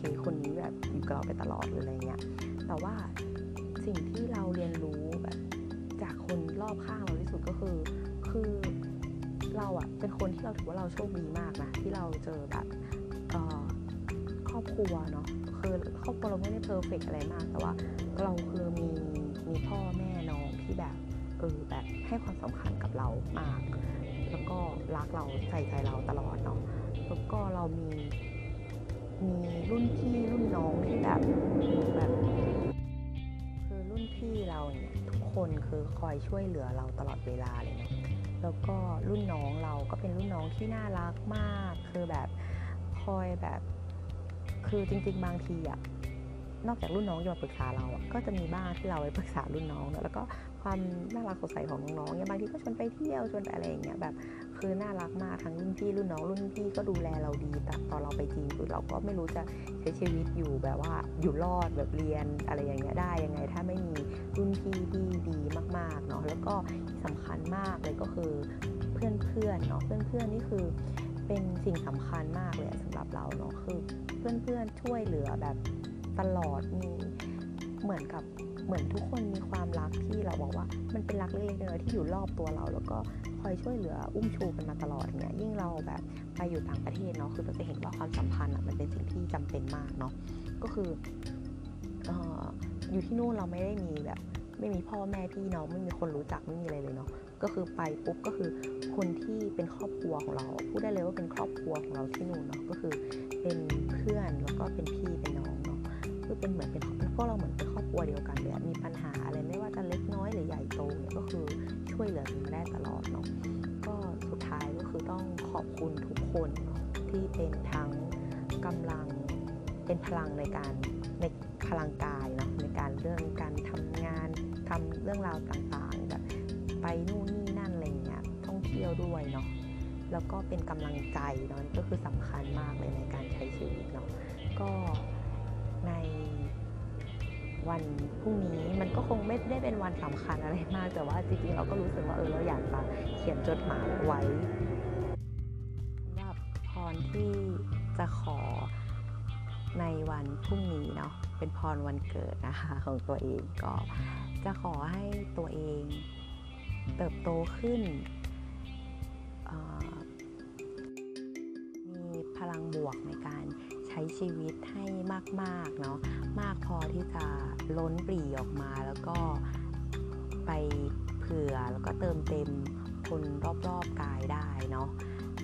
เคคนนี้แบบอยู่กับเราไปตลอดหรืออะไรเงี้ยแต่ว่าสิ่งที่เราเรียนรู้แบบจากคนรอบข้างเราที่สุดก็คือ คือเราอะเป็นคนที่เราถือว่าเราโชคดีมากนะที่เราเจอแบบครอบครัวเนาะคือครอบครัวเราไม่ได้เพอร์เฟกอะไรมาก แต่ว่าเราคือมีมีพ่อแม่น้องที่แบบเออแบบให้ความสำคัญกับเรามาก แล้วก็รักเราใส่ใจเราตลอดเนาะแล้วก็เรามี มีรุ่นพี่รุ่นน้องที่แบบแบบคือรุ่นพี่เราเนี่ยทุกคนคือคอยช่วยเหลือเราตลอดเวลาเลยเนาะแล้วก็รุ่นน้องเราก็เป็นรุ่นน้องที่น่ารักมาก คือแบบคอยแบบ คือจริง ๆ บางทีอะนอกจากรุ่นน้องจะมาปรึกษาเราอะก็จะมีบ้างที่เราไปปรึกษารุ่นน้องเนะแล้วก็ความน่ารักสดใสของน้องๆเนี่ยบางทีก็ชวนไปเที่ยวชวนไปอะไรอย่างเงี้ยแบบ คือน่ารักมากทั้งรุ่นพี่รุ่นน้องรุ่นพี่ก็ดูแลเราดี แต่ตอนเราไปจีนคือเราก็ไม่รู้จะใช้ชีวิตอยู่แบบว่าอยู่รอดแบบเรียนอะไรอย่างเงี้ยได้ยังไง ถ้าไม่มีรุ่นพี่ที่ดีมากๆเนาะแล้วก็ที่สำคัญมากเลยก็คือเพื่อนๆเนาะเพื่อนๆนี่คือเป็นสิ่งสำคัญมากเลยสำหรับเราเนาะคือเพื่อนๆช่วยเหลือแบบตลอดมีเหมือนกับ เหมือนทุกคนมีความรักที่เราบอกว่า มันเป็นรักเล็กๆน้อยๆที่อยู่รอบตัวเรา แล้วก็คอยช่วยเหลืออุ้มชูกันมาตลอดอย่างเงี้ยยิ่งเราแบบไปอยู่ต่างประเทศเนาะคือเราจะเห็นว่าความสัมพันธ์อะมันเป็นสิ่งที่จำเป็นมากเนาะก็คือเอ่ออยู่ที่นู่นเราไม่ได้มีแบบ ไม่มีพ่อแม่พี่น้องไม่มีคนรู้จักไม่มีอะไรเลยเนาะก็คือไปปุ๊บก็คือคนที่เป็นครอบครัวของเรา พูดได้เลยว่าเป็นครอบครัวของเราที่นู่นเนาะก็คือเป็นเพื่อนแล้วก็เป็นพี่เป็นน้องเนาะคือเป็นเหมือนเป็นพวกเราเหมือนเป็นครอบ ครัวเดียวกันเลยอะมีปัญหาอะไรไม่ว่าจะเล็กน้อยหรือใหญ่โตเนี่ยก็คือช่วยเหลือกันมาได้ตลอดเนาะก็สุดท้ายก็คือต้องขอบคุณทุกคนเนาะที่เป็นทั้งกำลังเป็นพลังในการในพลังกายเนาะในการเรื่องการทำงานทำเรื่องราวต่างๆแบบไปนู่นนี่นั่นอะไรเงี้ยท่องเที่ยวด้วยเนาะแล้วก็เป็นกำลังใจเนาะก็คือสำคัญมากเลยในการใช้ชีวิตเนาะก็ใน วันพรุ่งนี้มันก็คงไม่ได้เป็นวันสำคัญอะไรมาก แต่ว่าจริงๆเราก็รู้สึกว่าเออเราอยากจะเขียนจดหมายไว้รับพรที่จะขอในวันพรุ่งนี้เนาะเป็นพรวันเกิดนะคะของตัวเองก็จะขอให้ตัวเอง เติบโตขึ้น ช้ชีวิตให้มากๆเนาะมากพอที่จะล้นปรีออกมาแล้วก็ไปเผื่อแล้วก็เติมเต็มคนรอบๆกายได้เนาะ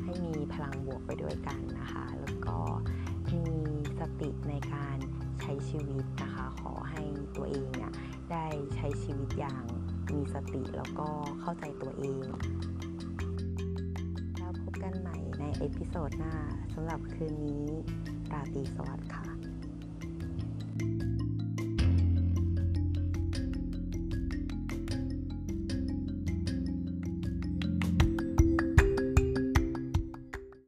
ให้มีพลังบวกไปด้วยกันนะคะ แล้วก็มีสติในการใช้ชีวิตนะคะ ขอให้ตัวเองเนี่ยได้ใช้ชีวิตอย่างมีสติแล้วก็เข้าใจตัวเอง แล้วพบกันใหม่ใน episode หน้าสำหรับคืนนี้ ราตรีสวัสดิ์ค่ะ